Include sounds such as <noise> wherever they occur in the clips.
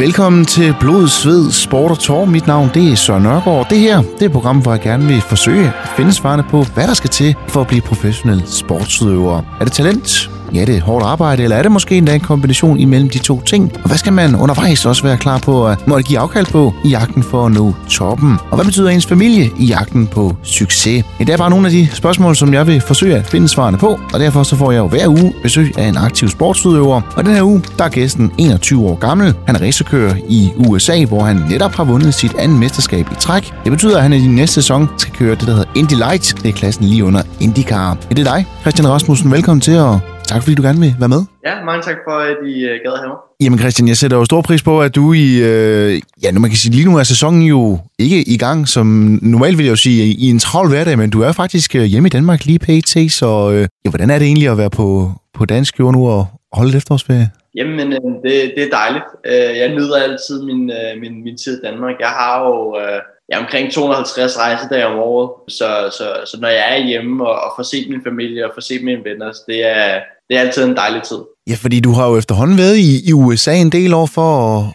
Velkommen til Blod, Sved, Sport og Tor. Mit navn det er Søren Nørgaard. Det her det er et program, hvor jeg gerne vil forsøge at finde svarene på, hvad der skal til for at blive professionel sportsudøver. Er det talent? Ja, det er hårdt arbejde, eller er det måske endda en kombination imellem de to ting? Og hvad skal man undervejs også være klar på at måtte give afkald på i jagten for at nå toppen? Og hvad betyder ens familie i jagten på succes? Ja, det er bare nogle af de spørgsmål, som jeg vil forsøge at finde svarene på, og derfor så får jeg jo hver uge besøg af en aktiv sportsudøver. Og den her uge, der er gæsten 21 år gammel. Han er racerkører i USA, hvor han netop har vundet sit andet mesterskab i træk. Det betyder, at han i næste sæson skal køre det, der hedder Indy Light. Det er klassen lige under IndyCar. Ja, det er dig, Christian Rasmussen. Velkommen til, og tak fordi du gerne vil være med. Ja, mange tak for, at I uh, gad have mig. Jamen Christian, jeg sætter jo stor pris på, at du i, øh, ja nu man kan sige, lige nu er sæsonen jo ikke i gang, som normalt vil jeg jo sige, i en travl hverdag, men du er faktisk øh, hjemme i Danmark lige pt, så øh, ja, hvordan er det egentlig at være på, på dansk jord nu og holde efterårsferie? Jamen, øh, det, det er dejligt. Øh, jeg nyder altid min, øh, min, min tid i Danmark. Jeg har jo øh, ja, omkring 250 rejsedage om året, så, så, så når jeg er hjemme og, og får set min familie og får set mine venner, så det er, det er altid en dejlig tid. Ja, fordi du har jo efterhånden været i, i USA en del år for,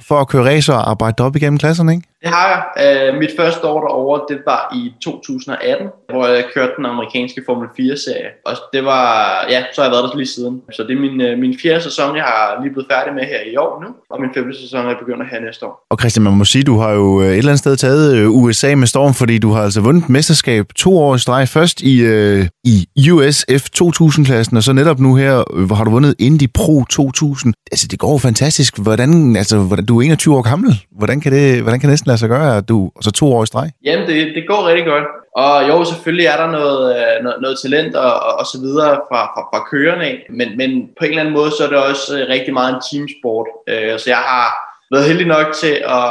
for at køre racer og arbejde op igennem klasserne, ikke? Det har jeg. Uh, mit første år derovre, det var i 2018, hvor jeg kørte den amerikanske Formel 4-serie. Og det var, ja, så har jeg været der lige siden. Så det er min, uh, min fjerde sæson, jeg har lige blevet færdig med her i år nu. Og min femte sæson er begyndt her næste år. Og Christian, man må sige, du har jo et eller andet sted taget USA med storm, fordi du har altså vundet mesterskab to år i streg. Først i, uh, i USF 2000-klassen, og så netop nu her, hvor har du vundet Indy Pro 2000. Altså, det går jo fantastisk. Hvordan, altså, hvordan, du er 21 år gammel. Hvordan kan det, hvordan kan det næsten lade sig gøre, at du så to år i streg? Jamen, det, det går rigtig godt. Og jo, selvfølgelig er der noget, øh, noget, noget talent og, og, så videre fra, fra, fra kørerne af. Men, men på en eller anden måde, så er det også øh, rigtig meget en teamsport. Øh, så jeg har været heldig nok til at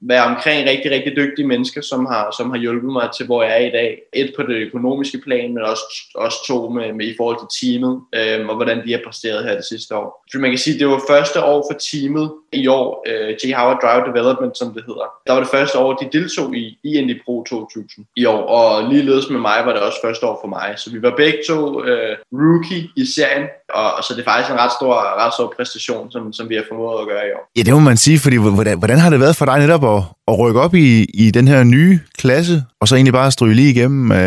være omkring rigtig, rigtig dygtige mennesker, som har, som har hjulpet mig til, hvor jeg er i dag. Et på det økonomiske plan, men også, også to med, med i forhold til teamet, øh, og hvordan de har præsteret her det sidste år. Så man kan sige, at det var første år for teamet i år, øh, J. Howard Drive Development, som det hedder. Der var det første år, de deltog i, i Indy Pro 2000 i år, og ligeledes med mig var det også første år for mig. Så vi var begge to øh, rookie i serien, og, og så det er faktisk en ret stor, ret stor præstation, som, som vi har formået at gøre i år. Ja, det må man sige, fordi hvordan, hvordan har det været for dig netop at, at rykke op i, i den her nye klasse, og så egentlig bare stryge lige igennem? Øh,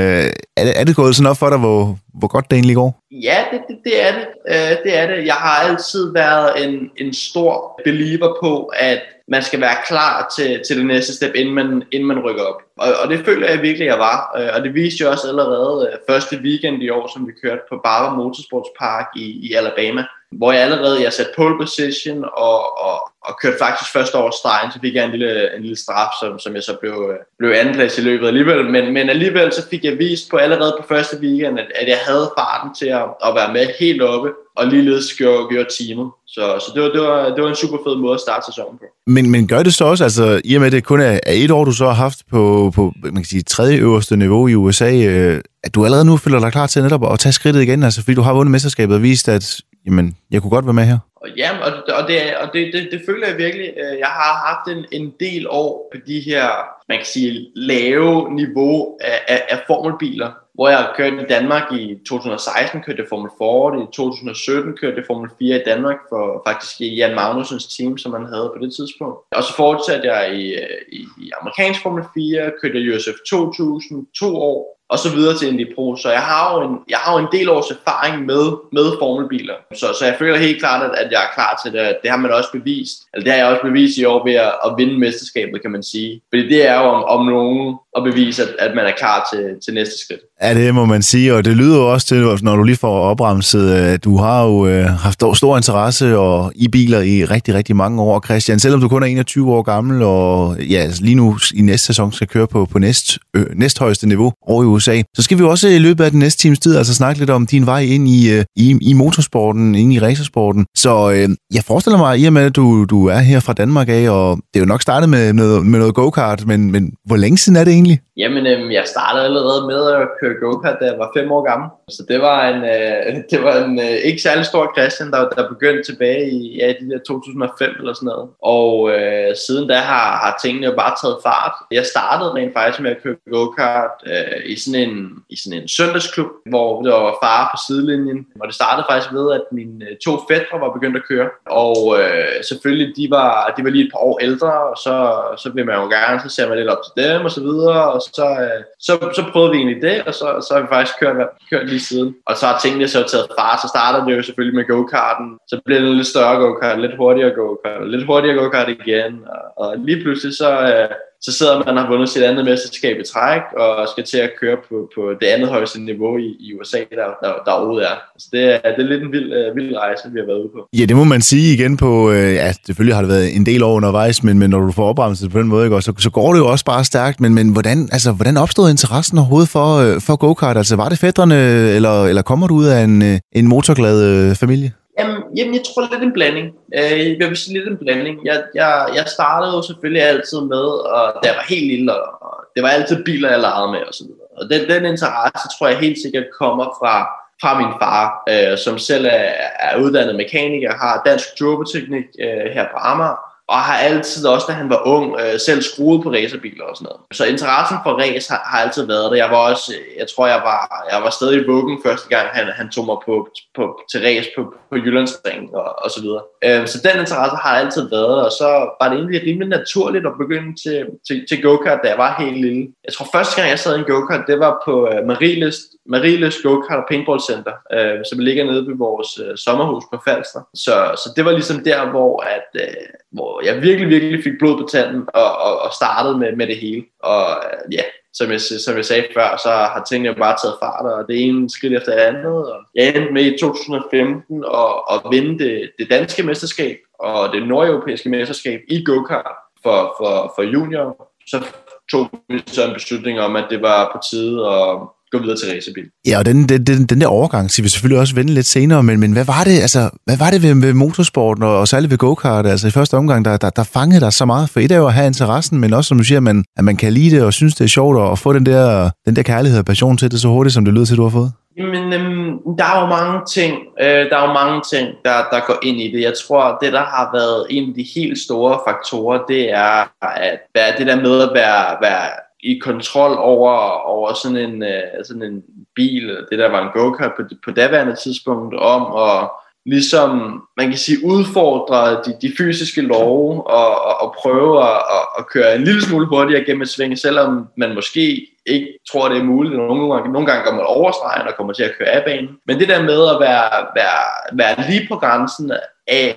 er, det, er det gået sådan op for dig, hvor, hvor godt det egentlig går? Ja, det, det, det er det. Øh, det er det. Jeg har altid været en, en stor believer på, at man skal være klar til, til det næste step, inden man, inden man rykker op. Og, og det føler jeg virkelig, jeg var. Øh, og det viste jo også allerede øh, første weekend i år, som vi kørte på Barber Motorsports Park i, i Alabama, hvor jeg allerede jeg satte pole position og, og, og kørte faktisk første over stregen, så fik jeg en lille, en lille straf, som, som jeg så blev, øh, blev andenplads i løbet alligevel. Men, men alligevel så fik jeg vist på allerede på første weekend, at, at jeg havde farten til at, at være med helt oppe, og ligeledes gjorde, gjorde teamet. Så, så det, var, det, var, det var en super fed måde at starte sæsonen på. Men, men gør det så også, altså i og med at det kun er, er et år, du så har haft på, på man kan sige, tredje øverste niveau i USA, øh, at du allerede nu føler dig klar til netop at tage skridtet igen, altså fordi du har vundet mesterskabet og vist, at jamen, jeg kunne godt være med her? Ja, og, og, det, og det, det, det føler jeg virkelig. Øh, jeg har haft en, en del år på de her, man kan sige, lave niveau af, af, af formelbiler, hvor jeg kørte i Danmark i 2016, kørte jeg Formel Ford, i 2017 kørte jeg Formel 4 i Danmark for faktisk i Jan Magnusens team, som man havde på det tidspunkt. Og så fortsatte jeg i, øh, i, i amerikansk Formel 4, kørte jeg USF 2000, to år, og så videre til Indy Pro. Så jeg har jo en, jeg har jo en del års erfaring med, med formelbiler. Så, så jeg føler helt klart, at, at jeg er klar til det. Det har man også bevist. Eller det har jeg også bevist i år ved at, at vinde mesterskabet, kan man sige. Fordi det er jo om, om nogen at bevise, at, at man er klar til, til næste skridt. Ja, det må man sige, og det lyder jo også til, når du lige får opremset, at du har jo øh, haft stor interesse og i biler i rigtig, rigtig mange år, Christian. Selvom du kun er 21 år gammel, og ja, lige nu i næste sæson skal køre på, på næst, øh, næsthøjeste niveau over i USA, så skal vi jo også øh, i løbet af den næste times tid altså snakke lidt om din vej ind i, øh, i, i motorsporten, ind i racersporten. Så øh, jeg forestiller mig, i og med, at du, du er her fra Danmark af, og det er jo nok startet med noget, med noget go-kart, men, men hvor længe siden er det egentlig? Jamen, øh, jeg startede allerede med at køre go-kart, da jeg var fem år gammel. Så det var en, øh, <laughs> det var en øh, ikke særlig stor Christian, der, der begyndte tilbage i ja, de der 2005 eller sådan noget. Og øh, siden da har, har tingene jo bare taget fart. Jeg startede rent faktisk med at køre go-kart øh, i, sådan en, i sådan en søndagsklub, hvor der var far på sidelinjen. Og det startede faktisk ved, at mine øh, to fædre var begyndt at køre. Og øh, selvfølgelig, de var, de var lige et par år ældre, og så, så blev man jo gerne, så ser man lidt op til dem og så videre. Og så, øh, så, så prøvede vi egentlig det, og så, så har vi faktisk kørt, kørt lige siden. Og så har tingene så taget fart. Så startede det jo selvfølgelig med go-karten. Så blev det lidt større go-kart, lidt hurtigere go-kart, lidt hurtigere go-kart igen. Og, og lige pludselig så, øh, så sidder man og har vundet sit andet mesterskab i træk, og skal til at køre på, på det andet højeste niveau i, i USA, der, der, der overhovedet er. Så det er, det er lidt en vild, uh, vild rejse, vi har været ude på. Ja, det må man sige igen på, uh, ja, selvfølgelig har det været en del år undervejs, men, men når du får opbremset på den måde, ikke, så, så går det jo også bare stærkt, men, men hvordan, altså, hvordan opstod interessen overhovedet for, uh, for go-kart? Altså, var det fædrene, eller, eller kommer du ud af en, en motorglad uh, familie? Jamen, jamen, jeg tror lidt en blanding. Øh, jeg vil sige lidt en blanding. Jeg, jeg, jeg startede jo selvfølgelig altid med, og da jeg var helt lille, og det var altid biler, jeg legede med og så videre. Og den, den interesse tror jeg helt sikkert kommer fra, fra min far, øh, som selv er, er uddannet mekaniker, har dansk turboteknik øh, her på Amager, og har altid, også da han var ung, øh, selv skruet på racerbiler og sådan noget. Så interessen for race har, har altid været der. Jeg var også, øh, jeg tror, jeg var, jeg var stadig i vuggen første gang, han, han tog mig på, på, til race på, på Jyllandsring og, og så videre. Øh, så den interesse har altid været der, og så var det egentlig rimelig naturligt at begynde til, til, til go-kart, da jeg var helt lille. Jeg tror, første gang, jeg sad i en go-kart, det var på øh, Marielist Mariles Go-Kart og Paintball Center, øh, som ligger nede ved vores øh, sommerhus på Falster. Så, så det var ligesom der, hvor, at, øh, hvor jeg virkelig, virkelig fik blod på tanden og, og, og startede med, med det hele. Og øh, ja, som jeg, som jeg sagde før, så har tingene jo bare taget fart, og det ene skridt efter det andet. Og jeg endte med i 2015 at, at vinde det, det danske mesterskab og det nordeuropæiske mesterskab i go-kart for, for, for junior. Så tog vi så en beslutning om, at det var på tide at gå videre til racerbil. Ja, og den, den, den, den der overgang skal vi selvfølgelig også vende lidt senere, men, men hvad var det, altså, hvad var det ved, ved motorsporten, og, og særligt ved go-kart, altså i første omgang, der, der, der fangede dig så meget? For et er jo at have interessen, men også som du siger, at man, at man kan lide det og synes, det er sjovt, at få den der, den der kærlighed og passion til det så hurtigt, som det lyder til, du har fået. Jamen, øhm, der er jo mange ting, øh, der er jo mange ting, der, der går ind i det. Jeg tror, det der har været en af de helt store faktorer, det er at være det der med at være, være i kontrol over, over sådan, en, øh, sådan en bil, det der var en go-kart på, på daværende tidspunkt, om at ligesom, man kan sige, udfordre de, de fysiske love og, og, og prøve at, at køre en lille smule hurtigere gennem et sving, selvom man måske ikke tror, det er muligt. Nogle gange, nogle gange går man overstregen og kommer til at køre af banen. Men det der med at være, være, være lige på grænsen af,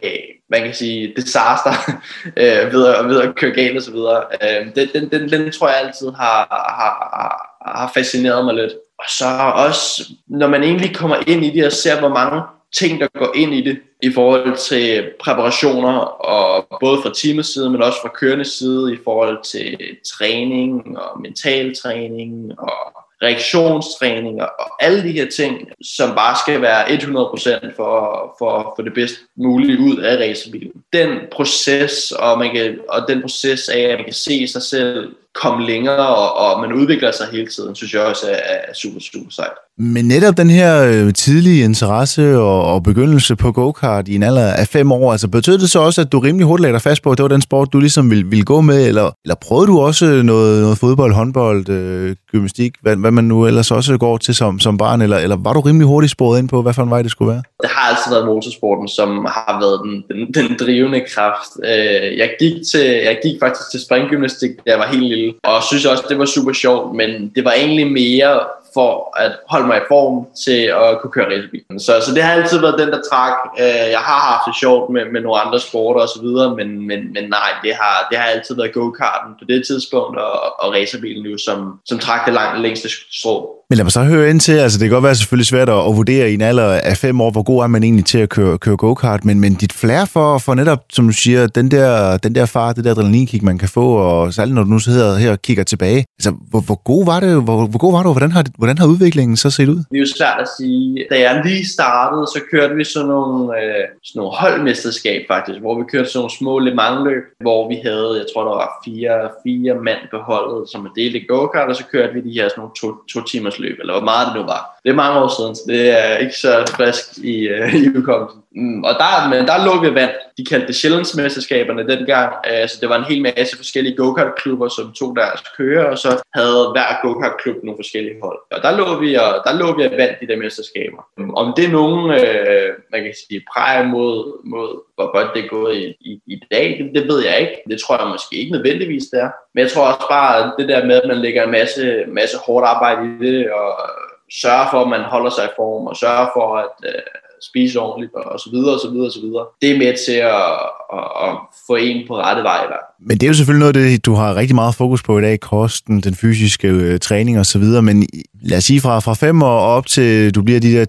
man kan sige, disaster <laughs> øh, ved, at, ved at køre galt og så videre, øh, den, den, den, den tror jeg altid har, har, har fascineret mig lidt. Og så også, når man egentlig kommer ind i det og ser, hvor mange ting, der går ind i det i forhold til præparationer, og både fra teamets side, men også fra kørende side i forhold til træning og mental træning og reaktionstræning og alle de her ting, som bare skal være 100% for, for, for det bedst mulige ud af racerbilen. Den proces, og, man kan, og den proces af, at man kan se sig selv komme længere, og, og man udvikler sig hele tiden, synes jeg også er, er super, super sejt. Men netop den her øh, tidlige interesse og, og begyndelse på go-kart i en alder af fem år, altså betød det så også, at du rimelig hurtigt lagde dig fast på, at det var den sport, du ligesom ville, ville gå med, eller, eller prøvede du også noget, noget fodbold, håndbold, øh, gymnastik, hvad, hvad man nu ellers også går til som, som barn, eller, eller var du rimelig hurtigt sporet ind på, hvad for en vej det skulle være? Det har altid været motorsporten, som har været den, den, den drivende kraft. Øh, jeg, gik til, jeg gik faktisk til springgymnastik, da jeg var helt lille, og synes også, det var super sjovt, men det var egentlig mere for at holde mig i form til at kunne køre racerbil. Så, så det har altid været den, der trak. Øh, jeg har haft det sjovt med, med nogle andre sporter og så videre, men, men, men nej, det har, det har altid været go-karten på det tidspunkt, og, og racerbilen jo, som, som trak det langt længste strå. Men lad mig så høre ind til, altså det kan godt være selvfølgelig svært at, at vurdere i en alder af fem år, hvor god er man egentlig til at køre, køre go-kart, men, men dit flair for, for netop, som du siger, den der, den der far, det der adrenalinkick, man kan få, og særligt når du nu sidder her og kigger tilbage, altså hvor, hvor god var det, hvor, hvor god var du, hvordan har, hvordan har udviklingen så set ud? Det er jo svært at sige. Da jeg lige startede, så kørte vi sådan nogle, øh, sådan nogle holdmesterskab faktisk, hvor vi kørte sådan nogle små Le Mans-løb, hvor vi havde, jeg tror der var fire, fire mand på holdet, som er delt i go-kart, og så kørte vi de her sådan nogle to, to timers forløb, eller hvor meget det nu var. Det er mange år siden, så det er ikke så frisk i, øh, i udkommelsen. Mm, og der, men der lå vi vand. De kaldte det Sjællandsmesterskaberne dengang. Altså, det var en hel masse forskellige go-kart-klubber, som tog deres kører, og så havde hver go-kart-klub nogle forskellige hold. Og der lå vi og der lå vi og vandt de der mesterskaber. Mm, om det er nogen, øh, man kan sige, præg mod, mod hvor godt det er gået i, i, i dag, det, det ved jeg ikke. Det tror jeg måske ikke nødvendigvis, det er. Men jeg tror også bare, at det der med, at man lægger en masse, masse hårdt arbejde i det, og sørger for, at man holder sig i form, og sørger for at øh, spise ordentligt, og så videre, og så videre, og så videre. Det er med til at, at, at få en på rette vej. Eller? Men det er jo selvfølgelig noget, det, du har rigtig meget fokus på i dag, kosten, den fysiske øh, træning og så videre, men lad os sige fra, fra 5 år op til du bliver de der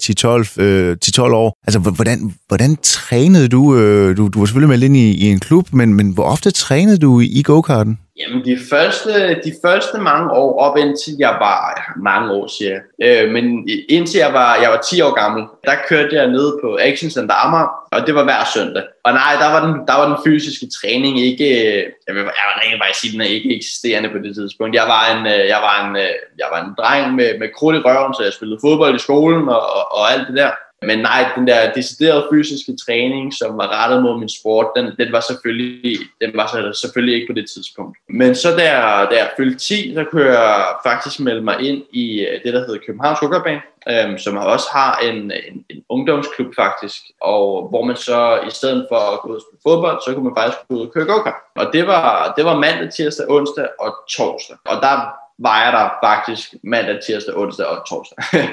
10-12, øh, 10-12 år, altså hvordan, hvordan trænede du, øh, du, du var selvfølgelig meldt ind i, i en klub, men, men hvor ofte trænede du i go-karten? Jamen, de første, de første mange år, op indtil jeg var, mange år siger øh, men indtil jeg var, jeg var 10 år gammel, der kørte jeg ned på Action Center Amager, og det var hver søndag. Og nej, der var den, der var den fysiske træning ikke, øh, jeg, vil, jeg var rent faktisk sige, den er ikke eksisterende på det tidspunkt. Jeg var en, øh, jeg var en, øh, jeg var en dreng med, med krudt i røven, så jeg spillede fodbold i skolen og, og, og alt det der. Men nej, den der deciderede fysiske træning, som var rettet mod min sport, den, den var selvfølgelig, den var så selvfølgelig ikke på det tidspunkt. Men så der, da jeg fyldte 10, så kunne jeg faktisk melde mig ind i øh, det, der hedder Københavns Hukkerbane, øhm, som også har en, en, en ungdomsklub faktisk, og hvor man så i stedet for at gå ud og spille fodbold, så kunne man faktisk gå ud og køre go. Og det var, det var mandag, tirsdag, onsdag og torsdag. Og der var jeg der faktisk mandag, tirsdag, onsdag og torsdag. <laughs>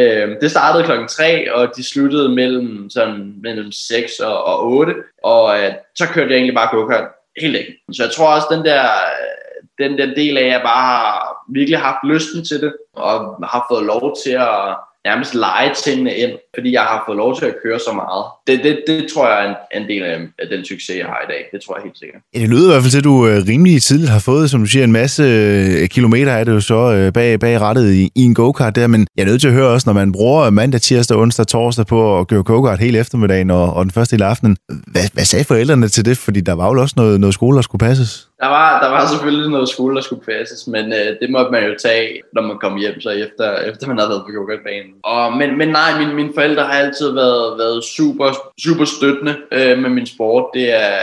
Øhm, det startede klokken 3, og de sluttede mellem, sådan, mellem 6 og, og 8, og øh, så kørte jeg egentlig bare go-kart helt længe. Så jeg tror også, den der, den der del af, at jeg bare har virkelig haft lysten til det, og har fået lov til at nærmest lege tingene ind, fordi jeg har fået lov til at køre så meget. Det, det, det tror jeg er en, en del af, af den succes, jeg har i dag. Det tror jeg helt sikkert. Ja, det lyder i hvert fald til, at du øh, rimelig tidligt har fået, som du siger, en masse øh, kilometer er det jo så øh, bag, bag rettet i, i en go-kart der, men jeg er nødt til at høre også, når man bruger mandag, tirsdag, onsdag, torsdag på at køre go-kart hele eftermiddagen og, og den første i aftenen. Hvad, hvad sagde forældrene til det? Fordi der var jo også noget, noget skole, der skulle passes. Der var, der var selvfølgelig noget skole, der skulle passes, men øh, det måtte man jo tage, når man kom hjem, så efter, efter man havde været på yogabanen. Og, men, men nej, mine, mine forældre har altid været, været super, super støttende øh, med min sport. Det er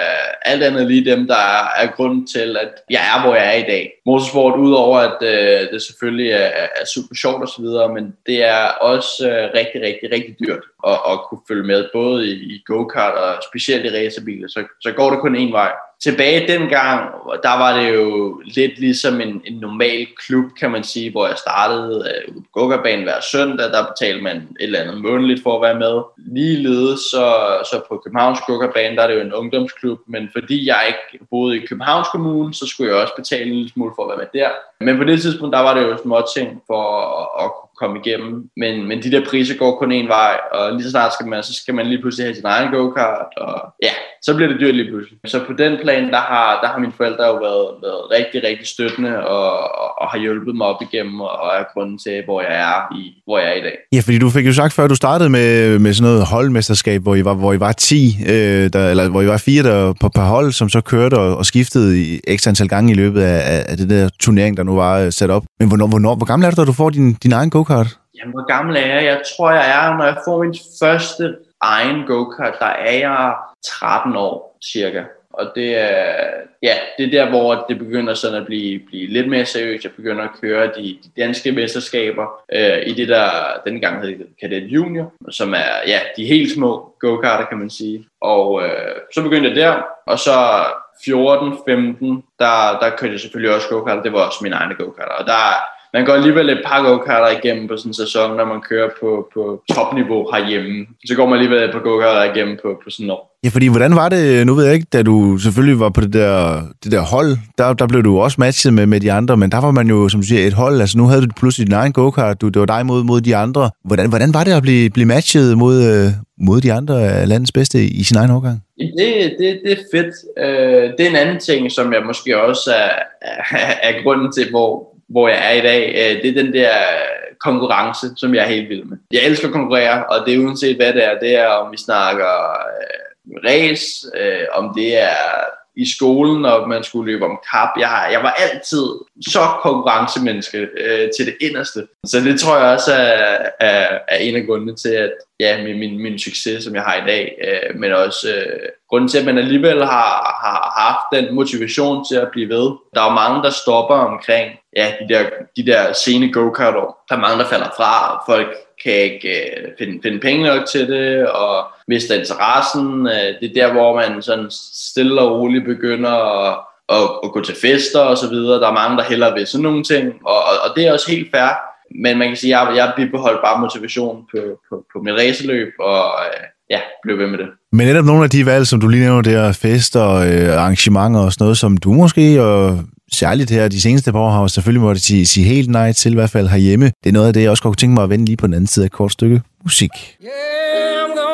alt andet lige dem, der er, er grunden til, at jeg er, hvor jeg er i dag. Motorsport, udover at øh, det selvfølgelig er, er super sjovt osv., men det er også øh, rigtig, rigtig, rigtig dyrt at, at kunne følge med, både i, i go-kart og specielt i racerbiler, så, så går det kun én vej tilbage dengang, der var det jo lidt ligesom en, en normal klub, kan man sige, hvor jeg startede øh, på hver søndag, der betalte man et eller andet månedligt for at være med. Ligeledes så, så på Københavns Guggerbane, der er det jo en ungdomsklub, men fordi jeg ikke boede i Københavns Kommune, så skulle jeg også betale en lille smule for at være med der. Men på det tidspunkt, der var det jo små ting for at, at komme igennem. Men, men de der priser går kun en vej, og lige så snart skal man, så skal man lige pludselig have sin egen go-kart, og ja, så bliver det dyrt lige pludselig. Så på den plan, der har, der har mine forældre jo været, været rigtig, rigtig støttende, og, og, og har hjulpet mig op igennem, og er grunden til, hvor jeg er i, hvor jeg er i dag. Ja, fordi du fik jo sagt før, du startede med, med sådan noget holdmesterskab, hvor I var, hvor I var 10, øh, der, eller hvor I var fire der på par hold, som så kørte og, og skiftede i ekstra antal gange i løbet af, af det der turnering, der nu var øh, sat op. Men hvornår, hvornår, hvor gammel er du, da du får din, din egen go-kart? Jamen, hvor gammel er jeg? Jeg tror, jeg er, når jeg får min første egen go-kart, der er jeg 13 år cirka. Og det er, ja, det er der, hvor det begynder sådan at blive, blive lidt mere seriøst. Jeg begynder at køre de, de danske mesterskaber øh, i det, der dengang hed Cadet Junior, som er ja, de helt små go-karter, kan man sige. Og øh, så begyndte jeg der, og så 14-15, der, der kørte jeg selvfølgelig også go-karter. Det var også mine egne go-karter. Og der, man går alligevel et par go-karter igennem på sådan en sæson, når man kører på, på topniveau herhjemme. Så går man alligevel et par go-karter igennem på, på sådan år. Ja, fordi hvordan var det, nu ved jeg ikke, da du selvfølgelig var på det der, det der hold, der, der blev du også matchet med, med de andre, men der var man jo, som du siger, et hold, altså nu havde du pludselig din egen go-kart, du, det var dig mod, mod de andre. Hvordan, hvordan var det at blive, blive matchet mod, øh, mod de andre landets bedste i sin egen årgang? Det, det, det er fedt. Øh, det er en anden ting, som jeg måske også er, er, er grunden til, hvor, hvor jeg er i dag, øh, det er den der konkurrence, som jeg er helt vild med. Jeg elsker at konkurrere, og det er uanset hvad det er. Det er, om vi snakker øh, race, øh, om det er i skolen, og man skulle løbe om kap. Jeg, jeg var altid så konkurrencemenneske øh, til det inderste. Så det tror jeg også er, er, er en af grundene til, at ja, min, min, min succes, som jeg har i dag, øh, men også øh, grunden til, at man alligevel har, har haft den motivation til at blive ved. Der er jo mange, der stopper omkring ja, de der, de der sene go-kart-år. Der er mange, der falder fra. Folk kan ikke øh, finde, finde penge nok til det, og mister interessen. Øh, det er der, hvor man sådan stille og roligt begynder at, at, at gå til fester og så videre. Der er mange, der hellere vil sådan nogle ting, og, og, og det er også helt fair. Men man kan sige, at jeg, jeg bibeholdt bare motivation på, på, på mit raceløb, og øh, ja, blev ved med det. Men netop nogle af de valg, som du lige nævner der, fester, øh, arrangementer og sådan noget, som du måske, og særligt her de seneste par år, har selvfølgelig måttet sige, sige helt nej til, i hvert fald herhjemme. Det er noget af det, jeg også godt kunne tænke mig at vende lige på den anden side af et kort stykke musik. Yeah,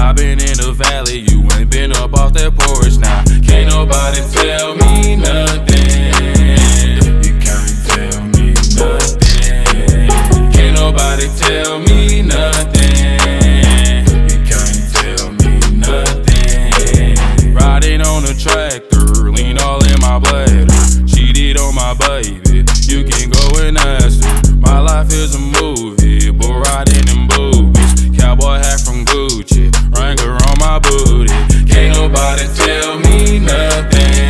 I've been in the valley, you ain't been up off that porch now. Can't nobody tell me nothing. You can't tell me nothing. Can't nobody tell me nothing. You can't tell me nothing. Riding on a tractor, lean all in my bladder. Cheated on my baby, you can go and ask her. My life is a movie, bull riding in boobies. Cowboy hat from Gucci, Wrangler on my booty. Can't nobody tell me nothing.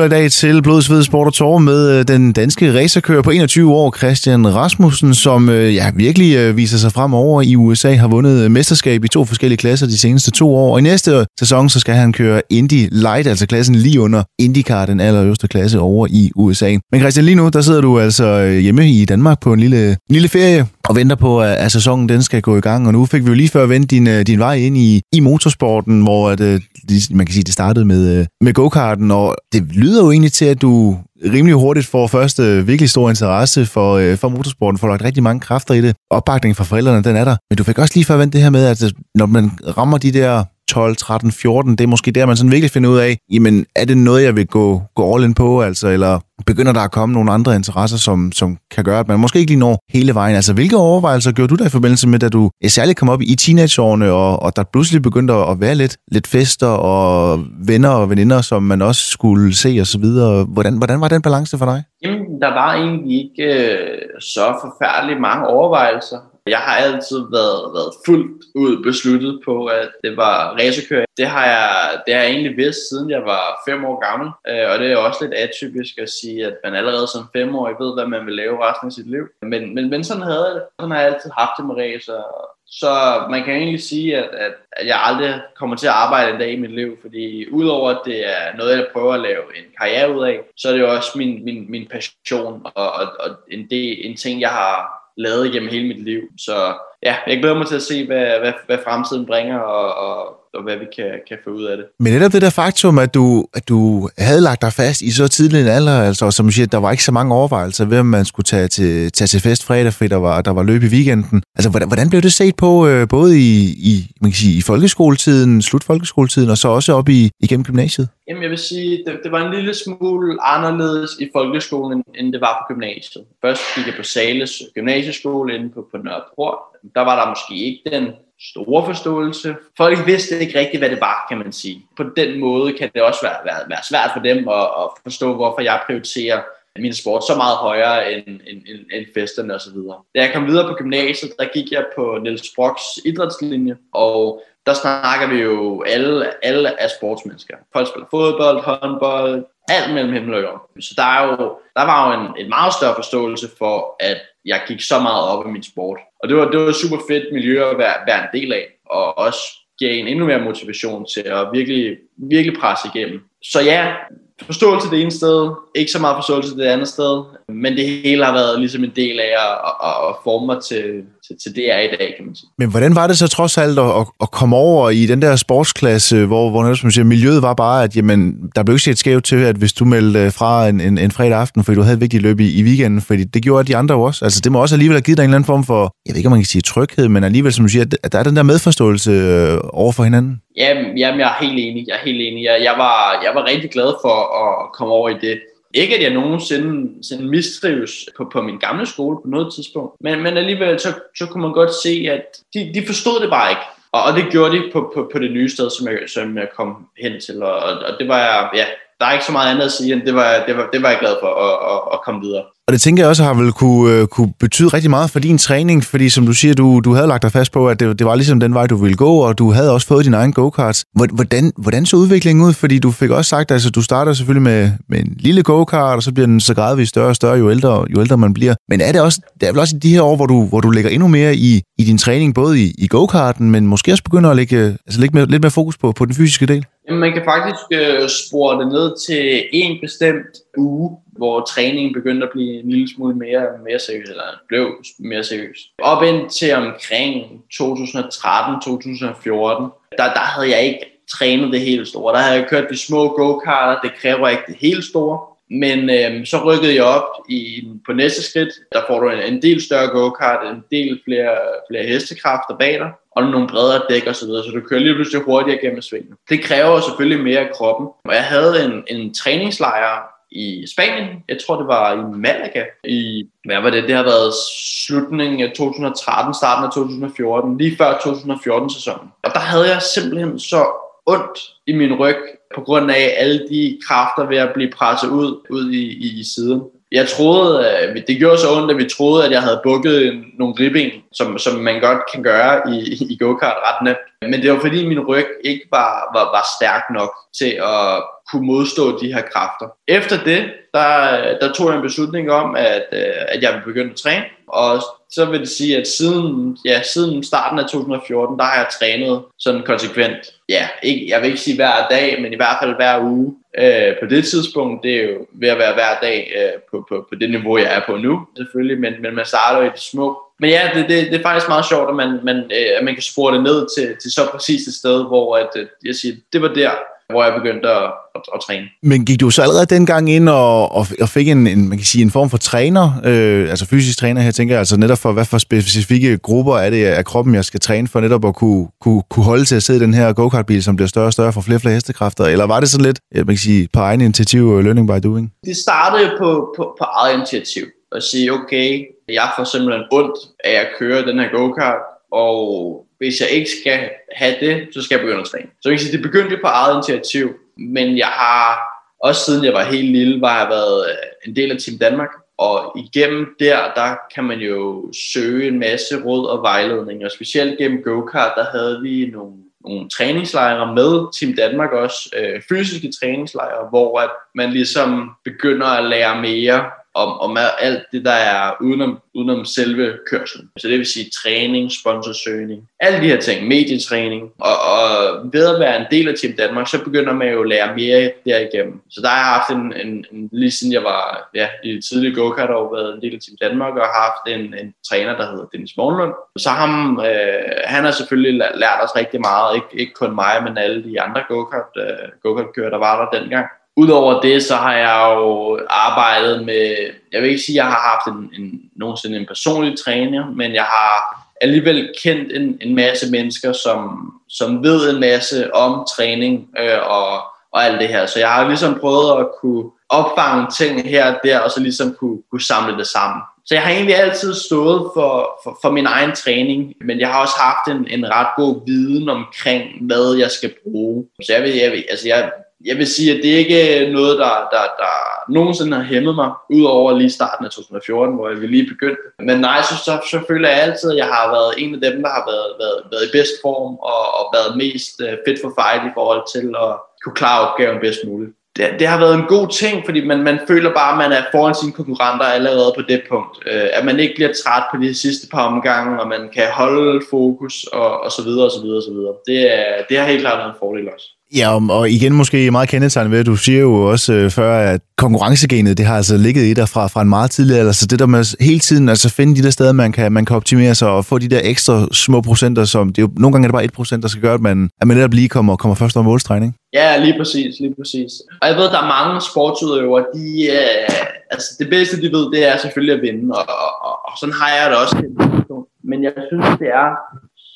lytter i dag til Blodsved Sport og Tårer med øh, den danske racerkører på 21 år, Christian Rasmussen, som øh, ja, virkelig øh, viser sig frem over i USA, har vundet mesterskab i to forskellige klasser de seneste to år. Og i næste sæson, så skal han køre Indy Light, altså klassen lige under IndyCar, den allerøverste klasse over i USA. Men Christian, lige nu, der sidder du altså hjemme i Danmark på en lille, en lille ferie og venter på, at, at sæsonen den skal gå i gang. Og nu fik vi jo lige før vendt din, øh, din vej ind i, i motorsporten, hvor at, øh, man kan sige, det startede med, øh, med go-karten, og det lyder jo egentlig til, at du rimelig hurtigt får første virkelig stor interesse for, for motorsporten, får lagt rigtig mange kræfter i det. Opbakningen fra forældrene, den er der. Men du fik også lige før vendt det her med, at når man rammer de der 12, 13, 14, det er måske der, man sådan virkelig finder ud af, jamen, er det noget, jeg vil gå, gå all in på, altså, eller begynder der at komme nogle andre interesser, som, som kan gøre, at man måske ikke lige når hele vejen. Altså, hvilke overvejelser gjorde du der i forbindelse med, da du særligt kom op i teenageårene, og, og der pludselig begyndte at være lidt, lidt fester og venner og veninder, som man også skulle se og så videre. Hvordan, hvordan var den balance for dig? Jamen, der var egentlig ikke øh, så forfærdeligt mange overvejelser. Jeg har altid været, været fuldt ud besluttet på, at det var racerkører. Det har jeg, det har jeg egentlig vidst, siden jeg var fem år gammel. Øh, og det er også lidt atypisk at sige, at man allerede som femårig ved, hvad man vil lave resten af sit liv. Men, men, men sådan, havde jeg, sådan har jeg altid haft det med racer. Så man kan egentlig sige, at, at, at jeg aldrig kommer til at arbejde en dag i mit liv, fordi udover at det er noget, jeg prøver at lave en karriere ud af, så er det jo også min, min, min passion og, og, og en, det, en ting, jeg har lavet igennem hele mit liv. Så ja, jeg glæder mig til at se, hvad, hvad, hvad fremtiden bringer, og, og og hvad vi kan, kan få ud af det. Men netop det der faktum, at du, at du havde lagt dig fast i så tidlig en alder, altså som du siger, der var ikke så mange overvejelser ved, om man skulle tage til, tage til fest fredag, fordi der var, der var løb i weekenden. Altså, hvordan, hvordan blev det set på, øh, både i, i, man kan sige, i folkeskoletiden, slut folkeskoletiden, og så også op i, igennem gymnasiet? Jamen, jeg vil sige, det, det var en lille smule anderledes i folkeskolen, end det var på gymnasiet. Først gik jeg på Sales gymnasieskole inde på, på Nørreport. Der var der måske ikke den store forståelse. Folk vidste ikke rigtigt, hvad det var, kan man sige. På den måde kan det også være, være, være svært for dem at, at forstå, hvorfor jeg prioriterer min sport så meget højere end, end, end, end festerne osv. Da jeg kom videre på gymnasiet, der gik jeg på Niels Brocks idrætslinje, og der snakker vi jo alle, alle er sportsmennesker. Folk spiller fodbold, håndbold, alt mellem himmel og jord. Så der, er jo, der var jo en, en meget større forståelse for, at jeg gik så meget op i min sport. Og det var, det var et super fedt miljø at være, være en del af, og også gav en endnu mere motivation til at virkelig, virkelig presse igennem. Så ja, forståelse det ene sted, ikke så meget forståelse det andet sted, men det hele har været ligesom en del af at, at, at forme mig til, til, til det, jeg er i dag, kan man sige. Men hvordan var det så trods alt at, at komme over i den der sportsklasse, hvor, hvor som siger, miljøet var bare, at jamen, der blev ikke set skævt til, at hvis du meldte fra en, en, en fredag aften, fordi du havde et vigtigt løb i, i weekenden, fordi det gjorde de andre også. Altså det må også alligevel have givet dig en eller anden form for, jeg ved ikke, om man kan sige tryghed, men alligevel, som du siger, at der er den der medforståelse øh, over for hinanden. Jamen, jamen, jeg er helt enig. Jeg er helt enig. Jeg, jeg, var, jeg var rigtig glad for at komme over i det. Ikke at jeg nogensinde sådan mistrives på, på min gamle skole på noget tidspunkt, men, men alligevel så, så kunne man godt se, at de, de forstod det bare ikke. Og, og det gjorde de på, på, på det nye sted, som jeg, som jeg kom hen til. Og, og det var jeg, ja, der er ikke så meget andet at sige, end det var, det var, det var jeg glad for at, at, at komme videre. Og det tænker jeg også har vel kunne, øh, kunne betyde rigtig meget for din træning, fordi som du siger, du, du havde lagt dig fast på, at det, det var ligesom den vej, du ville gå, og du havde også fået din egen go-karts. Hvordan, hvordan så udviklingen ud? Fordi du fik også sagt, at altså, du starter selvfølgelig med, med en lille go-kart, og så bliver den så gradvist større og større, jo ældre, jo ældre man bliver. Men er det, også, det er vel også i de her år, hvor du, hvor du lægger endnu mere i, i din træning, både i, i go-karten, men måske også begynder at lægge, altså lægge mere, lidt mere fokus på, på den fysiske del? Jamen, man kan faktisk øh, spore det ned til en bestemt uge, hvor træningen begyndte at blive en lille smule mere, mere seriøs, eller blev mere seriøs. Op indtil omkring 2013-2014, der, der havde jeg ikke trænet det helt store. Der havde jeg kørt de små go-karter, det kræver ikke det helt store. Men øh, så rykkede jeg op i, på næste skridt. Der får du en, en del større go-kart, en del flere, flere hestekræfter bag dig, og nogle bredere dæk og så videre, så du kører lige pludselig hurtigere gennem svingen. Det kræver selvfølgelig mere af kroppen. Og jeg havde en, en træningslejr i Spanien. Jeg tror, det var i Malaga. I, hvad var det? Det har været slutningen af 2013, starten af 2014, lige før 2014-sæsonen. Og der havde jeg simpelthen så ondt i min ryg, på grund af alle de kræfter ved at blive presset ud, ud i, i, i siden. Jeg troede, øh, det gjorde så ondt, at vi troede, at jeg havde bukket nogle ribben, som, som man godt kan gøre i, i go-kart ret nemt. Men det var fordi min ryg ikke var, var, var stærk nok til at kunne modstå de her kræfter. Efter det, der, der tog jeg en beslutning om, at, øh, at jeg ville begynde at træne. Og så vil det sige, at siden, ja, siden starten af 2014, der har jeg trænet sådan konsekvent. Ja, ikke, jeg vil ikke sige hver dag, men i hvert fald hver uge. Øh, på det tidspunkt, det er jo ved at være hver dag øh, på, på, på det niveau, jeg er på nu, selvfølgelig, men, men man starter i det små. Men ja, det, det, det er faktisk meget sjovt, at man, man, øh, at man kan spore det ned til, til så præcist et sted, hvor at, at jeg siger, det var der, hvor jeg begyndte at, at, at træne. Men gik du så allerede dengang ind og, og, og fik en, en, man kan sige, en form for træner, øh, altså fysisk træner her, tænker jeg, altså netop for, hvad for specifikke grupper er det af kroppen, jeg skal træne for netop at kunne, kunne, kunne holde til at sidde i den her go-kart-bil, som bliver større og større for flere og flere hestekræfter, eller var det sådan lidt, man kan sige, på egen initiativ og learning by doing? Det startede på, på, på eget initiativ, at sige, okay, jeg får simpelthen ondt af at køre den her go-kart, og hvis jeg ikke skal have det, så skal jeg begynde at træne. Så jeg kan sige, det begyndte på eget initiativ, men jeg har også siden jeg var helt lille, var jeg været øh, en del af Team Danmark, og igennem der, der kan man jo søge en masse råd og vejledning, og specielt gennem go-kart, der havde vi nogle, nogle træningslejre med Team Danmark også, øh, fysiske træningslejre, hvor at man ligesom begynder at lære mere om, om alt det, der er udenom, udenom selve kørselen. Så det vil sige træning, sponsorsøgning, alle de her ting, medietræning. Og, og ved at være en del af Team Danmark, så begynder man jo at lære mere derigennem. Så der har jeg haft en, en, en lige siden jeg var ja, i det tidlige go-kart og været en del af Team Danmark, og har haft en, en træner, der hedder Dennis Morgenlund. Så ham, øh, han har selvfølgelig lært os rigtig meget, ikke, ikke kun mig, men alle de andre go-kart, øh, go-kart-kører, der var der dengang. Udover det, så har jeg jo arbejdet med, jeg vil ikke sige, at jeg har haft en, en, nogensinde en personlig træner, men jeg har alligevel kendt en, en masse mennesker, som, som ved en masse om træning øh, og, og alt det her. Så jeg har ligesom prøvet at kunne opfange ting her og der, og så ligesom kunne, kunne samle det sammen. Så jeg har egentlig altid stået for, for, for min egen træning, men jeg har også haft en, en ret god viden omkring, hvad jeg skal bruge. Så jeg vil, jeg vil, altså jeg, jeg vil sige, at det ikke er noget, der, der, der nogensinde har hæmmet mig, udover lige starten af 2014, hvor jeg lige begyndte. Men nej, så, så, så føler jeg altid, at jeg har været en af dem, der har været, været, været i bedst form og, og været mest øh, fit for fight i forhold til at kunne klare opgaven bedst muligt det, det har været en god ting, fordi man, man føler bare, at man er foran sine konkurrenter allerede på det punkt. Øh, at man ikke bliver træt på de sidste par omgange, og man kan holde fokus og, og så videre og så videre og så videre. Det, er, det har helt klart været en fordel også. Ja, og igen måske meget kendetegnet ved, at du siger jo også øh, før, at konkurrencegenet, det har altså ligget i dig fra, fra en meget tidlig alder, så det der med hele tiden altså finde de der steder, man kan, man kan optimere sig og få de der ekstra små procenter, som det er jo, nogle gange er det bare et procent, der skal gøre, at man, at man netop lige kommer, kommer først over målstregen, Ja, lige præcis, lige præcis. Og jeg ved, der er mange sportsudøvere, de, øh, altså det bedste, de ved, det er selvfølgelig at vinde, og, og, og, og sådan har jeg det også. Men jeg synes, det er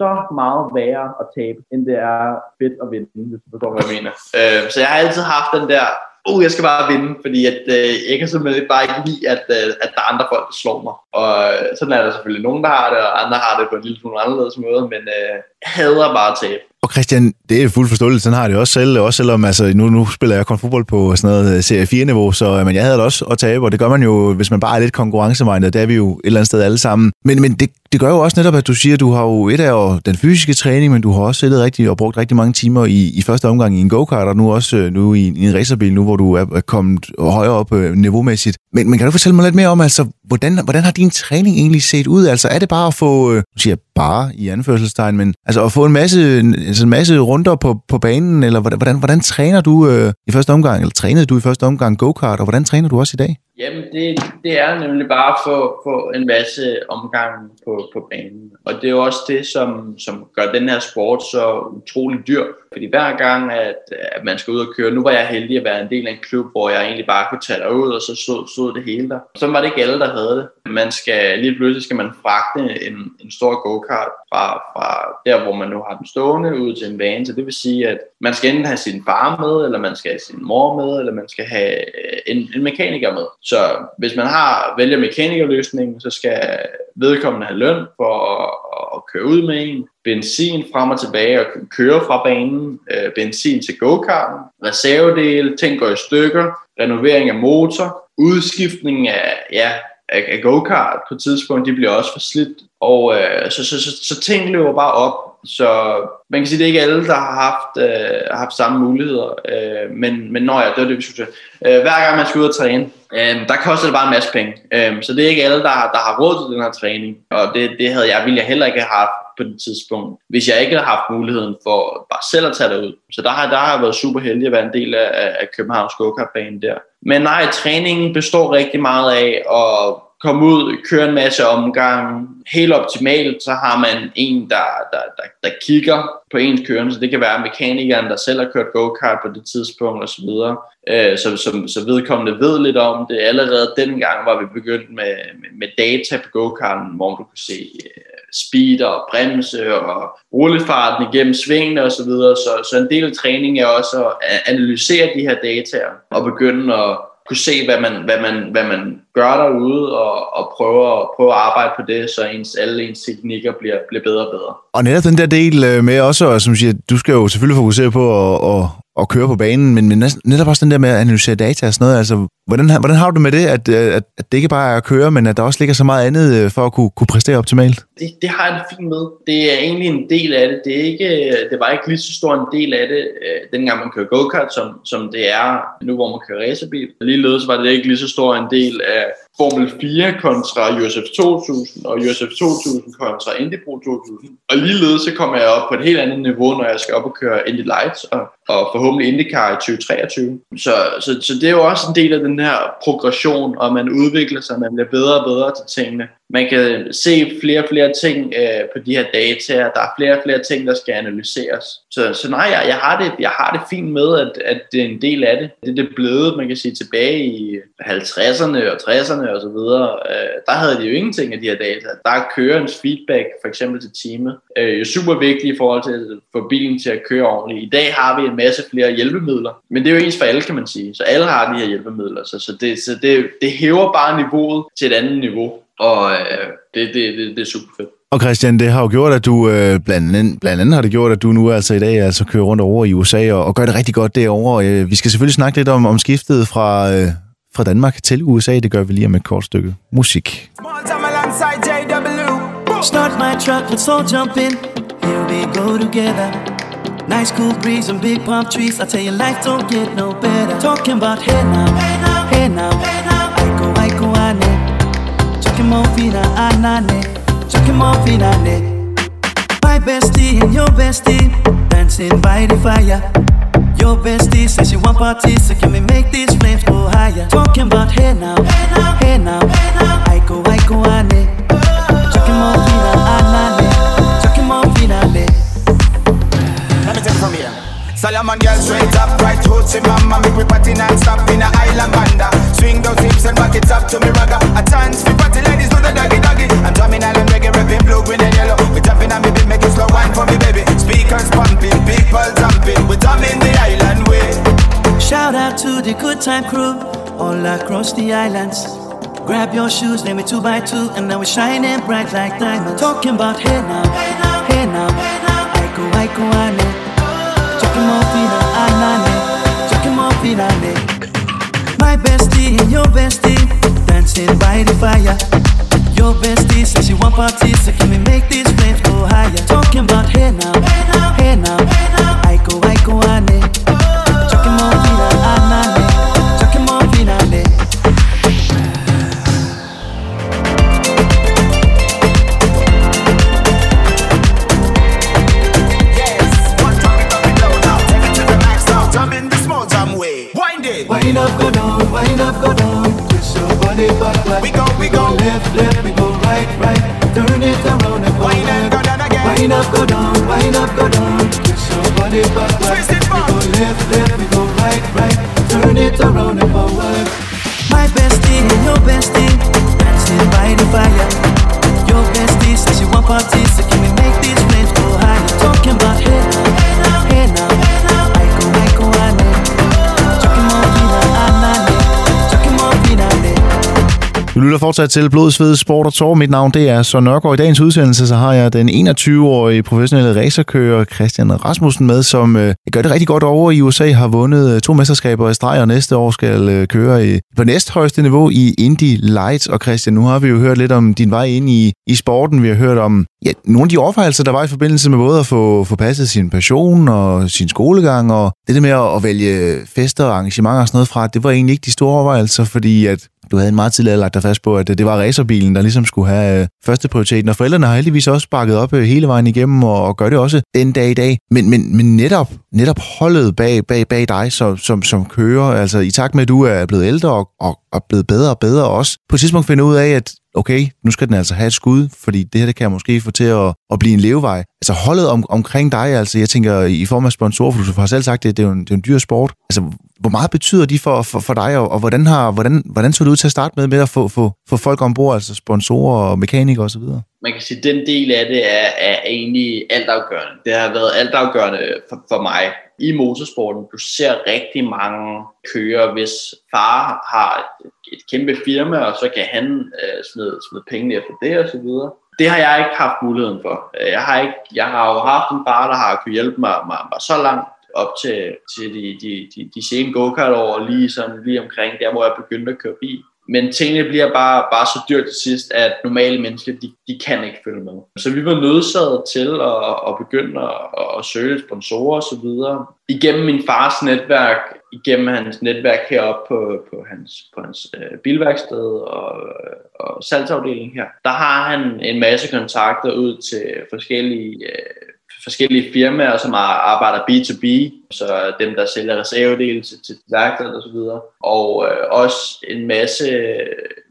så meget værre at tabe, end det er fedt at vinde, hvis du forstår, hvad jeg mener. Øh, så jeg har altid haft den der, uh, jeg skal bare vinde, fordi at, øh, jeg kan simpelthen bare ikke lide, at, øh, at der er andre folk, der slår mig. Og øh, sådan er der selvfølgelig nogen, der har det, og andre har det på en lille smule anderledes måde, men øh, hader bare at tabe. Og Christian, det er fuldt forståeligt, sådan har jeg det også selv, også selvom altså, nu, nu spiller jeg kun fodbold på sådan noget øh, serie 4-niveau, så øh, men jeg havde det også at tabe, og det gør man jo, hvis man bare er lidt konkurrencemindet, det er vi jo et eller andet sted alle sammen. Men, men det, det gør jo også netop, at du siger, at du har jo et af den fysiske træning, men du har også siddet rigtig og brugt rigtig mange timer i, i første omgang i en go-kart, og nu også øh, nu i, i en racerbil, nu hvor du er kommet højere op øh, niveaumæssigt. Men, men kan du fortælle mig lidt mere om, altså, hvordan, hvordan har din træning egentlig set ud? Altså er det bare at få, øh, nu siger bare i anførselstegn, men altså at få en masse, altså en masse runder på, på banen, eller hvordan, hvordan, hvordan træner du øh, i første omgang, eller trænede du i første omgang go-kart, og hvordan træner du også i dag? Jamen, det, det er nemlig bare at få, få en masse omgang på, på banen. Og det er jo også det, som, som gør den her sport så utrolig dyr. Fordi hver gang, at, at man skal ud og køre, nu var jeg heldig at være en del af en klub, hvor jeg egentlig bare kunne tage ud og så stod, stod det hele der. Så var det ikke alle, der havde det. Man skal, lige pludselig skal man fragte en, en stor go-kart fra, fra der, hvor man nu har den stående, ud til en bane. Så det vil sige, at man skal enten have sin far med, eller man skal have sin mor med, eller man skal have øh, en, en mekaniker med. Så hvis man har vælger mekanikerløsningen, så skal vedkommende have løn for at, at køre ud med en, benzin frem og tilbage og køre fra banen, øh, benzin til go-karten, reservedele, ting går i stykker, renovering af motor, udskiftning af, ja, af, af go-kart på et tidspunkt, de bliver også for slidt, og øh, så, så, så, så ting løber bare op, så man kan sige, det er ikke alle, der har haft, øh, haft samme muligheder. Øh, men, men når jeg, det var det, vi skulle øh, Hver gang man skal ud og træne, øh, der koster det bare en masse penge. Øh, så det er ikke alle, der, der har råd til den her træning. Og det, det havde jeg, ville jeg heller ikke have haft på det tidspunkt, hvis jeg ikke havde haft muligheden for bare selv at tage det ud. Så der har, der har jeg været super heldig at være en del af, af Københavns go der. Men nej, træningen består rigtig meget af at komme ud, køre en masse omgang. Helt optimalt, så har man en, der, der, der, der kigger på ens kørende, så det kan være mekanikeren, der selv har kørt go-kart på det tidspunkt osv., så, øh, så, så, så vedkommende ved lidt om det. Allerede dengang var vi begyndt med, med, med data på go-karten, hvor du kunne se øh, speed og bremse og rullefarten igennem svingene osv., så, videre. så, så en del af træningen er også at analysere de her data og begynde at kunne se, hvad man, hvad man, hvad man gør derude, og, og prøve, prøve at arbejde på det, så ens, alle ens teknikker bliver, bliver bedre og bedre. Og netop den der del øh, med også, som siger, du skal jo selvfølgelig fokusere på at, at, at køre på banen, men, men netop også den der med at analysere data og sådan noget, altså Hvordan, hvordan har du det med det, at, øh, at, at det ikke bare er at køre, men at der også ligger så meget andet øh, for at kunne, kunne præstere optimalt? Det, det har jeg det fint med. Det er egentlig en del af det. Det, er ikke, øh, det var ikke lige så stor en del af det, dengang man kører go-kart, som, som det er nu, hvor man kører racerbil. Ligeledes var det ikke lige så stor en del af Formel 4 kontra USF 2000 og USF 2000 kontra Indy Pro 2000. Og ligeledes så kommer jeg op på et helt andet niveau, når jeg skal op og køre Indy Lights og, og forhåbentlig IndyCar i 2023. Så, så, så det er jo også en del af den her progression, og man udvikler sig, man bliver bedre og bedre til tingene man kan se flere og flere ting øh, på de her data, der er flere og flere ting, der skal analyseres. Så, så nej, jeg, jeg, har det, jeg har det fint med, at, at det er en del af det. Det er det blevet, man kan sige, tilbage i 50'erne og 60'erne og så videre. Øh, der havde de jo ingenting af de her data. Der er kørens feedback, for eksempel til teamet, øh, jo super vigtigt i forhold til at få bilen til at køre ordentligt. I dag har vi en masse flere hjælpemidler, men det er jo ens for alle, kan man sige. Så alle har de her hjælpemidler, så, så, det, så det, det hæver bare niveauet til et andet niveau og øh, det, det, det, det er super fedt. Og Christian, det har jo gjort, at du, øh, blandt, andet, blandt andet har det gjort, at du nu altså i dag altså kører rundt over i USA og, og gør det rigtig godt derovre. Øh, vi skal selvfølgelig snakke lidt om, om skiftet fra, øh, fra Danmark til USA. Det gør vi lige om et kort stykke musik. Start my truck, let's all jump in. Here we go together. Nice cool breeze and big palm trees. I tell you, life don't get no better. Talking about hey now, hey now, hey now, hey now. I go, I go, I know. Chakimofina anane, Chakimofinane. My bestie and your bestie dancing by the fire. Your bestie says she want parties, so can we make these flames go higher? Talking about hey now, hey now, hey now, hey now. I go, I go. Chakimofina anane. Let me take from here. Solomon girl straight up, right hoochie mama Make me party non-stop in a island banda Swing those hips and back it up to me ragga. A chance for party ladies do the doggy doggy. I'm drumming island reggae, rapping blue, green and yellow. We jumping on me beat, make it slow wine for me baby. Speakers pumping, people jumping. We drumming the island way. Shout out to the good time crew All across the islands. Grab your shoes, name me two by two And now we're shining bright like diamonds. Talking about hey now, hey now, hey now, hey now. I go, I go, I know Chakimofina anane, Chakimofinane. My bestie and your bestie dancing by the fire. Your bestie says she want parties, so can we make these flames go higher? Talking about hey now, hey now, hey now, hey now. I go, I ane. Lytter fortsat til Blod, Sved, Sport og Tår. Mit navn det er Søren Nørgaard. I dagens udsendelse så har jeg den 21-årige professionelle racerkører Christian Rasmussen med, som øh, gør det rigtig godt over i USA, har vundet øh, to mesterskaber i streg, og næste år skal øh, køre i, på næsthøjeste niveau i Indy Lights. Og Christian, nu har vi jo hørt lidt om din vej ind i, i sporten. Vi har hørt om ja, nogle af de overvejelser, der var i forbindelse med både at få, få passet sin passion og sin skolegang, og det der med at, at vælge fester og arrangementer og sådan noget fra, det var egentlig ikke de store overvejelser, fordi at du havde en meget tidligere lagt dig fast på, at øh, det var racerbilen, der ligesom skulle have øh, første prioriteten, og forældrene har heldigvis også bakket op øh, hele vejen igennem, og, og gør det også den dag i dag. Men, men, men netop, netop holdet bag, bag, bag dig som, som, som kører, altså i takt med, at du er blevet ældre og, og, og blevet bedre og bedre også, på et tidspunkt finder ud af, at okay, nu skal den altså have et skud, fordi det her det kan jeg måske få til at, at blive en levevej. Altså holdet om, omkring dig, altså jeg tænker i form af sponsorer, for du har selv sagt det, det er jo en, det er en dyr sport. Altså hvor meget betyder de for, for, for dig, og, og hvordan, har, hvordan, hvordan så det ud til at starte med, med at få, få, få folk ombord, altså sponsorer og mekanikere osv.? man kan sige, at den del af det er, er egentlig altafgørende. Det har været altafgørende for, for mig i motorsporten. Du ser rigtig mange kører, hvis far har et, et kæmpe firma, og så kan han øh, smide, smide pengene efter det og så videre. Det har jeg ikke haft muligheden for. Jeg har, ikke, jeg har jo haft en far, der har kunne hjælpe mig, mig, mig så langt op til, til de, de, de, de sene go-kart år, lige, sådan, lige omkring der, hvor jeg begyndte at køre bil. Men tingene bliver bare, bare så dyrt til sidst, at normale mennesker, de, de kan ikke følge med. Så vi var nødsaget til at, at begynde at, at søge sponsorer osv. Igennem min fars netværk, igennem hans netværk heroppe på, på hans, på hans øh, bilværksted og, og salgsafdeling her, der har han en masse kontakter ud til forskellige øh, forskellige firmaer, som arbejder B2B, så dem, der sælger reservedele til, til værkstedet og så videre. Og øh, også en masse,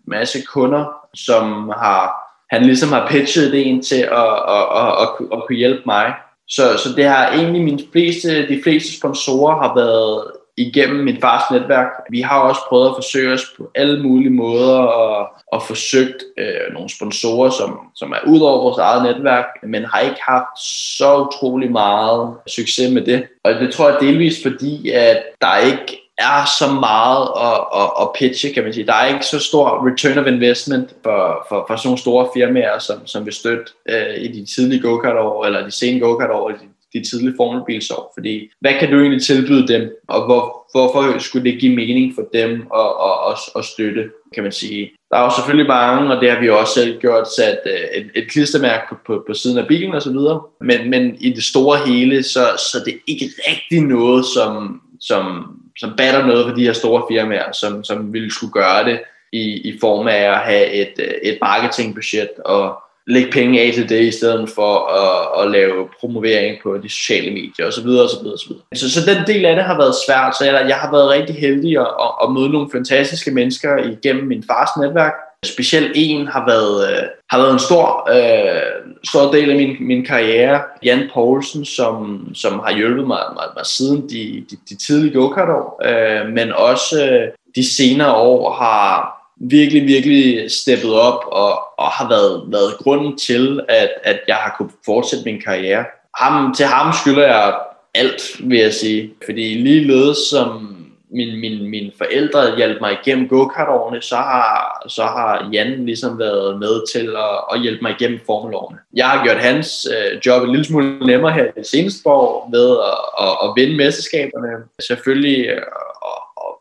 masse kunder, som har, han ligesom har pitchet det ind til at, at, at, at, at kunne hjælpe mig. Så, så det har egentlig mine fleste, de fleste sponsorer har været igennem min fars netværk. Vi har også prøvet at forsøge os på alle mulige måder og, og forsøgt øh, nogle sponsorer, som, som er ud over vores eget netværk, men har ikke haft så utrolig meget succes med det. Og det tror jeg delvis fordi, at der ikke er så meget at, at, at pitche, kan man sige. Der er ikke så stor return of investment for, for, for sådan nogle store firmaer, som, som vil støtte øh, i de tidlige go-kart-år, eller de sene go-kart-år, de de tidlige formelbilsår. Fordi hvad kan du egentlig tilbyde dem, og hvor, hvorfor skulle det give mening for dem at, at, at, at støtte, kan man sige. Der er jo selvfølgelig mange, og det har vi også selv gjort, sat øh, et, et klistermærke på, på, på siden af bilen osv., men, men i det store hele, så, så det er ikke rigtig noget, som, som, som batter noget for de her store firmaer, som, som ville skulle gøre det i, i form af at have et, øh, et marketingbudget og lægge penge af til det, i stedet for at, at lave promovering på de sociale medier osv. osv., osv. Så, så den del af det har været svært, så jeg, jeg har været rigtig heldig at, at, at møde nogle fantastiske mennesker igennem min fars netværk. Specielt en har været, øh, har været en stor, øh, stor del af min, min karriere. Jan Poulsen, som, som har hjulpet mig, mig, mig siden de, de, de tidlige go-kart-år, øh, men også øh, de senere år har, virkelig, virkelig steppet op og, og har været, været grunden til, at, at jeg har kunnet fortsætte min karriere. Ham, til ham skylder jeg alt, vil jeg sige. Fordi ligeledes som min, min, mine forældre hjalp mig igennem go-kart-årene, så har, så har Jan ligesom været med til at, at hjælpe mig igennem formelårene. Jeg har gjort hans øh, job en lille smule nemmere her i seneste år ved at, at, at vinde mesterskaberne. Selvfølgelig øh,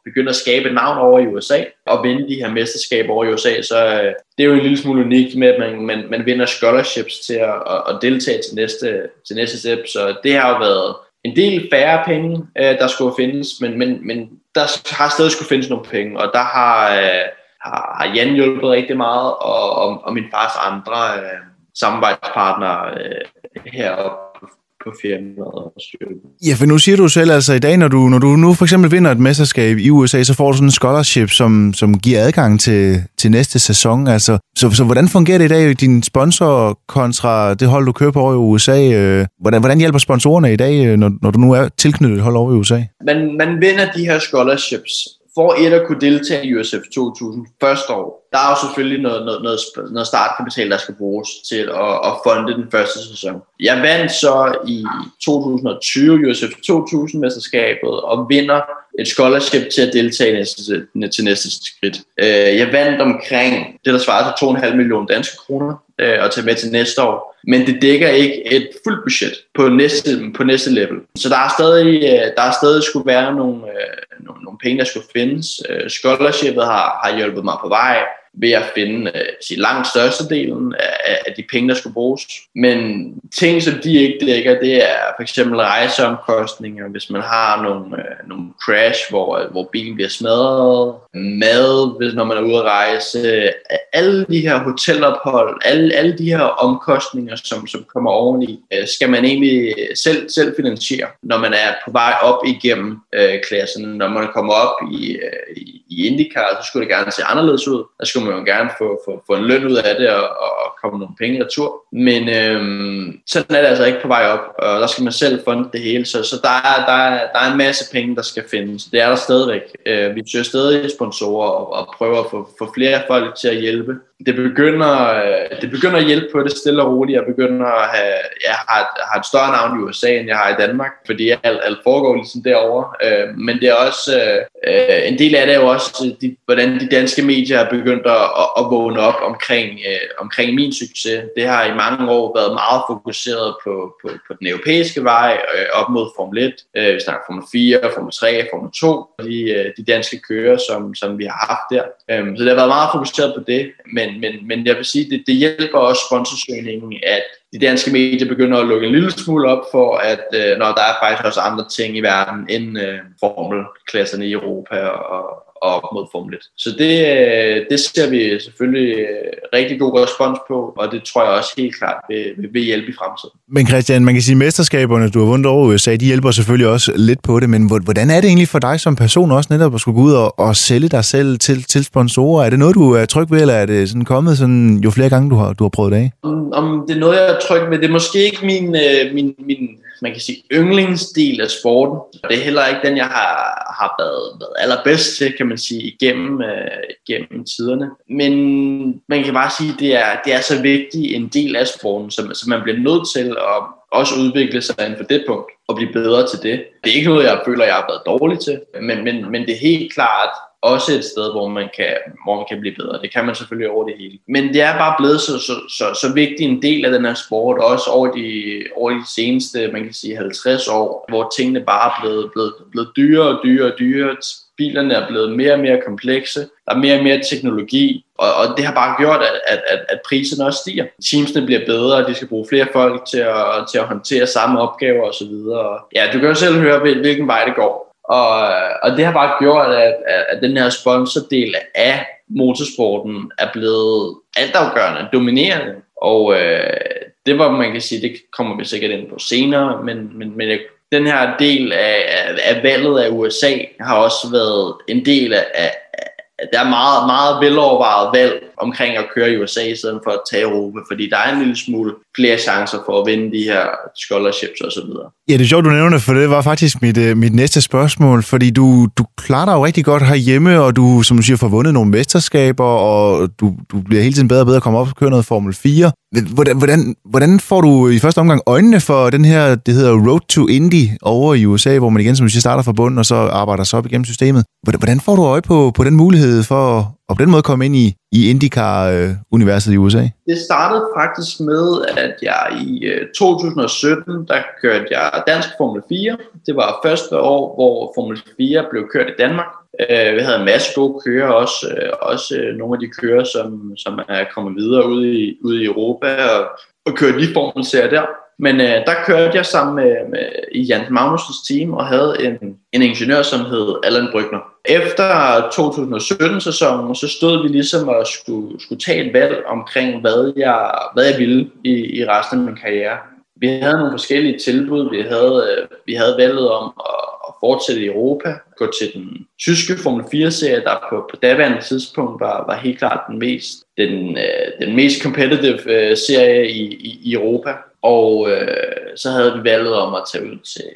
begynde at skabe et navn over i USA og vinde de her mesterskaber over i USA, så øh, det er jo en lille smule unikt med, at man, man, man vinder scholarships til at, at, at deltage til næste, til næste step. Så det har jo været en del færre penge, øh, der skulle findes, men, men, men der har stadig skulle findes nogle penge, og der har, øh, har, har Jan hjulpet rigtig meget, og, og, og min fars andre øh, samarbejdspartnere øh, heroppe på firmaet Ja, for nu siger du selv altså i dag, når du, når du nu for eksempel vinder et mesterskab i USA, så får du sådan en scholarship, som, som giver adgang til, til næste sæson. Altså, så, så hvordan fungerer det i dag, din sponsor kontra det hold, du kører på over i USA? Øh, hvordan, hvordan hjælper sponsorerne i dag, øh, når, når du nu er tilknyttet et hold over i USA? Man, man vinder de her scholarships for et at kunne deltage i USF 2000 første år, der er jo selvfølgelig noget, noget, noget, noget startkapital, der skal bruges til at, at funde den første sæson. Jeg vandt så i 2020 USF 2000-mesterskabet og vinder et scholarship til at deltage næste, til næste skridt. Øh, jeg vandt omkring det, der svarer til 2,5 millioner danske kroner øh, og tage med til næste år. Men det dækker ikke et fuldt budget på næste, på næste level. Så der er stadig, øh, der er stadig skulle være nogle, øh, nogle, nogle penge, der skulle findes. Scholarshipet har, har hjulpet mig på vej ved at finde øh, sige, langt størstedelen af, af de penge, der skulle bruges. Men ting, som de ikke dækker, det er for eksempel rejseomkostninger, hvis man har nogle, øh, nogle crash, hvor, øh, hvor bilen bliver smadret, mad, hvis, når man er ude at rejse, alle de her hotelophold, alle, alle de her omkostninger, som, som kommer oveni, øh, skal man egentlig selv, selv finansiere, når man er på vej op igennem øh, klassen. Når man kommer op i, øh, i, i IndyCar, så skulle det gerne se anderledes ud. Der skulle man jo gerne få, få, få en løn ud af det og, og komme nogle penge retur. Men øhm, sådan er det altså ikke på vej op, og der skal man selv funde det hele. Så, så der, er, der, er, der er en masse penge, der skal findes. Det er der stadigvæk. Øh, vi søger stadig sponsorer og, og prøver at få, få flere folk til at hjælpe det begynder, øh, det begynder at hjælpe på det stille og roligt. Jeg begynder at have, jeg har, har et større navn i USA, end jeg har i Danmark, fordi alt, alt foregår ligesom derovre. Øh, men det er også, øh, øh en del af det er jo også også, øh, de, hvordan de danske medier er begyndt at, at, vågne op omkring, øh, omkring min succes. Det har i mange år været meget fokuseret på, på, på den europæiske vej, øh, op mod Formel 1. Øh, vi snakker Formel 4, Formel 3, Formel 2, de, øh, de danske kører, som, som vi har haft der. Øh, så det har været meget fokuseret på det, men, men, men jeg vil sige, det, det hjælper også sponsorsøgningen, at de danske medier begynder at lukke en lille smule op for, at øh, når der er faktisk også andre ting i verden end øh, formelklasserne i Europa og, og op mod Formel 1. Så det, øh, det ser vi selvfølgelig øh, rigtig god respons på, og det tror jeg også helt klart vil, vil hjælpe i fremtiden. Men Christian, man kan sige, at mesterskaberne, du har vundet over USA, de hjælper selvfølgelig også lidt på det, men hvordan er det egentlig for dig som person også netop at skulle gå ud og, og sælge dig selv til, til sponsorer? Er det noget, du er tryg ved, eller er det sådan kommet sådan, jo flere gange, du har, du har prøvet det af? Om, om det er noget, jeg er tryg ved, det er måske ikke min, øh, min, min man kan sige, yndlingsdel af sporten. Og Det er heller ikke den, jeg har, har været, været allerbedst til, kan man sige, igennem, øh, igennem tiderne. Men man kan bare sige, det er, det er så vigtig en del af sporten, så, så man bliver nødt til at også udvikle sig inden for det punkt og blive bedre til det. Det er ikke noget, jeg føler, jeg har været dårlig til, men, men, men det er helt klart også et sted, hvor man, kan, hvor man kan blive bedre. Det kan man selvfølgelig over det hele. Men det er bare blevet så, så, så, så vigtig en del af den her sport, også over de, over de seneste, man kan sige 50 år, hvor tingene bare er blevet, blevet, blevet dyrere og dyrere og dyrere. Bilerne er blevet mere og mere komplekse. Der er mere og mere teknologi, og, og det har bare gjort, at, at, at, at priserne også stiger. Teamsene bliver bedre, og de skal bruge flere folk til at, til at håndtere samme opgaver osv. Ja, du kan jo selv høre, hvilken vej det går. Og, og det har bare gjort, at, at den her sponsordel af motorsporten er blevet altafgørende, dominerende. Og øh, det var, man kan sige, det kommer vi sikkert ind på senere, men, men, men den her del af, af, af valget af USA har også været en del af, af, der er meget, meget velovervejet valg omkring at køre i USA i stedet for at tage Europa, fordi der er en lille smule flere chancer for at vinde de her scholarships og så videre. Ja, det er sjovt, du nævner det, for det var faktisk mit, øh, mit næste spørgsmål, fordi du, du klarer dig jo rigtig godt herhjemme, og du, som du siger, får vundet nogle mesterskaber, og du, du bliver hele tiden bedre og bedre at komme op og køre noget Formel 4. Hvordan, hvordan, hvordan får du i første omgang øjnene for den her, det hedder Road to Indy over i USA, hvor man igen, som du siger, starter fra bunden, og så arbejder sig op igennem systemet. Hvordan får du øje på, på den mulighed for og på den måde komme ind i, i IndyCar-universet i USA? Det startede faktisk med, at jeg i øh, 2017, der kørte jeg dansk Formel 4. Det var første år, hvor Formel 4 blev kørt i Danmark. Øh, vi havde en masse gode kører, også, øh, også nogle af de kører, som, som er kommet videre ud i, ud i Europa og, og kørte lige Formel-serier der. Men øh, der kørte jeg sammen med, med i Jan Magnusens team og havde en, en ingeniør, som hed Allan Brygner. Efter 2017-sæsonen, så stod vi ligesom og skulle, skulle tage et valg omkring, hvad jeg, hvad jeg ville i, i resten af min karriere. Vi havde nogle forskellige tilbud. Vi havde, øh, vi havde valget om at, at fortsætte i Europa, gå til den tyske Formel 4-serie, der på, på daværende tidspunkt var, var helt klart den mest, den, øh, den mest competitive øh, serie i, i, i Europa. Og øh, Øh, så havde vi valget om at tage ud til,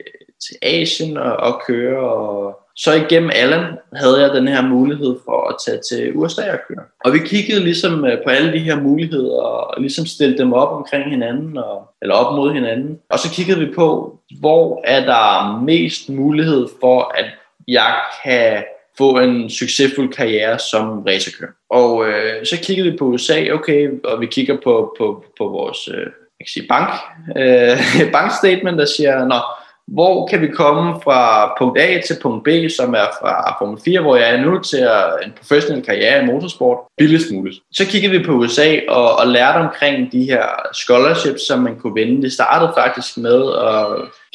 til Asien og, og køre. Og så igennem Allen havde jeg den her mulighed for at tage til USA og køre. Og vi kiggede ligesom øh, på alle de her muligheder og ligesom stillede dem op omkring hinanden, og, eller op mod hinanden. Og så kiggede vi på, hvor er der mest mulighed for, at jeg kan få en succesfuld karriere som racerkører. Og øh, så kiggede vi på USA, okay, og vi kigger på, på, på vores øh, jeg kan sige bank, øh, <laughs> bankstatement, der siger, Nå, hvor kan vi komme fra punkt A til punkt B, som er fra punkt 4, hvor jeg er nu til en professionel karriere i motorsport, billigst muligt. Så kiggede vi på USA og, og lærte omkring de her scholarships, som man kunne vinde. Det startede faktisk med,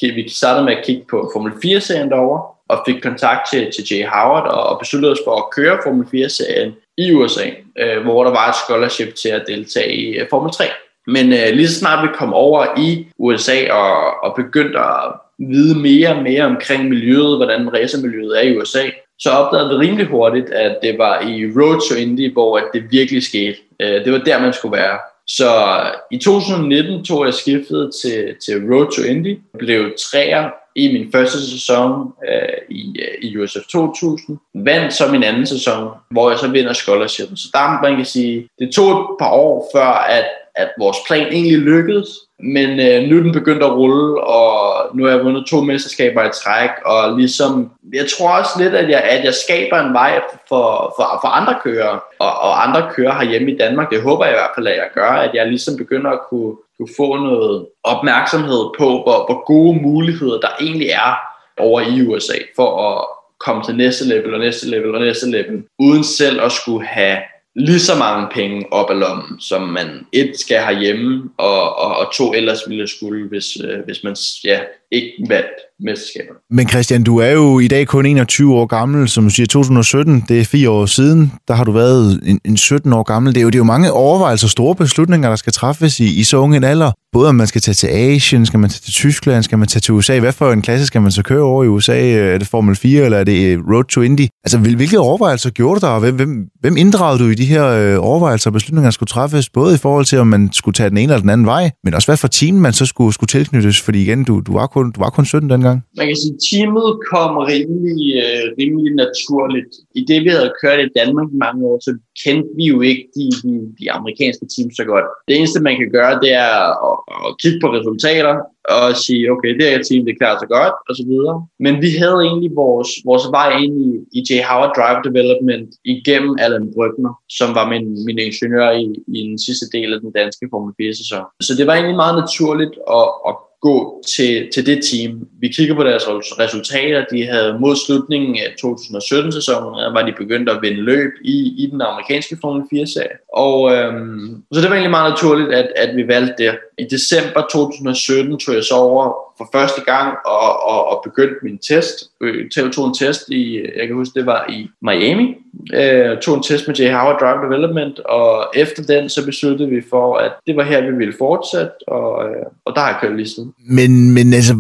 at vi startede med at kigge på Formel 4-serien derovre, og fik kontakt til, til Jay Howard og, og besluttede os for at køre Formel 4-serien i USA, øh, hvor der var et scholarship til at deltage i uh, Formel 3. Men øh, lige så snart vi kom over i USA og, og begyndte at vide mere og mere omkring miljøet, hvordan racermiljøet er i USA, så opdagede vi rimelig hurtigt, at det var i Road to Indy, hvor det virkelig skete. Øh, det var der, man skulle være. Så øh, i 2019 tog jeg skiftet til, til Road to Indy, blev træer i min første sæson øh, i, øh, i USF 2000, vandt så min anden sæson, hvor jeg så vinder scholarship. Så der man kan sige, det tog et par år før, at at vores plan egentlig lykkedes, men øh, nu er den begyndt at rulle, og nu har jeg vundet to mesterskaber i træk, og ligesom, jeg tror også lidt, at jeg, at jeg skaber en vej for, for, for andre kører, og, og andre kører herhjemme i Danmark. Det håber jeg i hvert fald, at jeg gør, at jeg ligesom begynder at kunne, kunne få noget opmærksomhed på, hvor, hvor gode muligheder der egentlig er over i USA for at komme til næste level og næste level og næste level, uden selv at skulle have lige så mange penge op af lommen, som man et skal have hjemme, og, og, og to ellers ville skulle, hvis, øh, hvis man ja, ikke vandt mesterskaber. Men Christian, du er jo i dag kun 21 år gammel, som du siger 2017, det er fire år siden, der har du været en, en 17 år gammel. Det er, jo, det er jo mange overvejelser, store beslutninger, der skal træffes i, i så unge en alder. Både om man skal tage til Asien, skal man tage til Tyskland, skal man tage til USA. Hvad for en klasse skal man så køre over i USA? Er det Formel 4, eller er det øh, Road to Indy? Altså, hvilke overvejelser gjorde du der, og hvem, hvem, hvem inddragede du i de her øh, overvejelser og beslutninger, der skulle træffes? Både i forhold til, om man skulle tage den ene eller den anden vej, men også hvad for team man så skulle, skulle tilknyttes, fordi igen, du, du var kun kun, du var kun 17 dengang. Man kan sige, at teamet kom rimelig, øh, rimelig naturligt. I det, vi havde kørt i Danmark i mange år, så kendte vi jo ikke de, de, de amerikanske teams så godt. Det eneste, man kan gøre, det er at, at kigge på resultater og sige, okay, det her team, det klarer sig godt, og så videre. Men vi havde egentlig vores, vores vej ind i, i J. Howard Drive Development igennem Allan Brygner, som var min, min ingeniør i, i den sidste del af den danske Formel 4-sæson. Så det var egentlig meget naturligt at, at gå til, til det team. Vi kigger på deres resultater. De havde mod slutningen af 2017-sæsonen, var de begyndt at vinde løb i, i den amerikanske Formel 4-serie. Og øhm, så det var egentlig meget naturligt, at, at vi valgte det. I december 2017 tog jeg så over for første gang og, og, og begyndte min test. Øh, jeg tog en test i, jeg kan huske, det var i Miami. Jeg tog en test med J. Howard Drive Development, og efter den, så besluttede vi for, at det var her, vi ville fortsætte, og, øh, og der har jeg kørt lige siden. Men, men altså,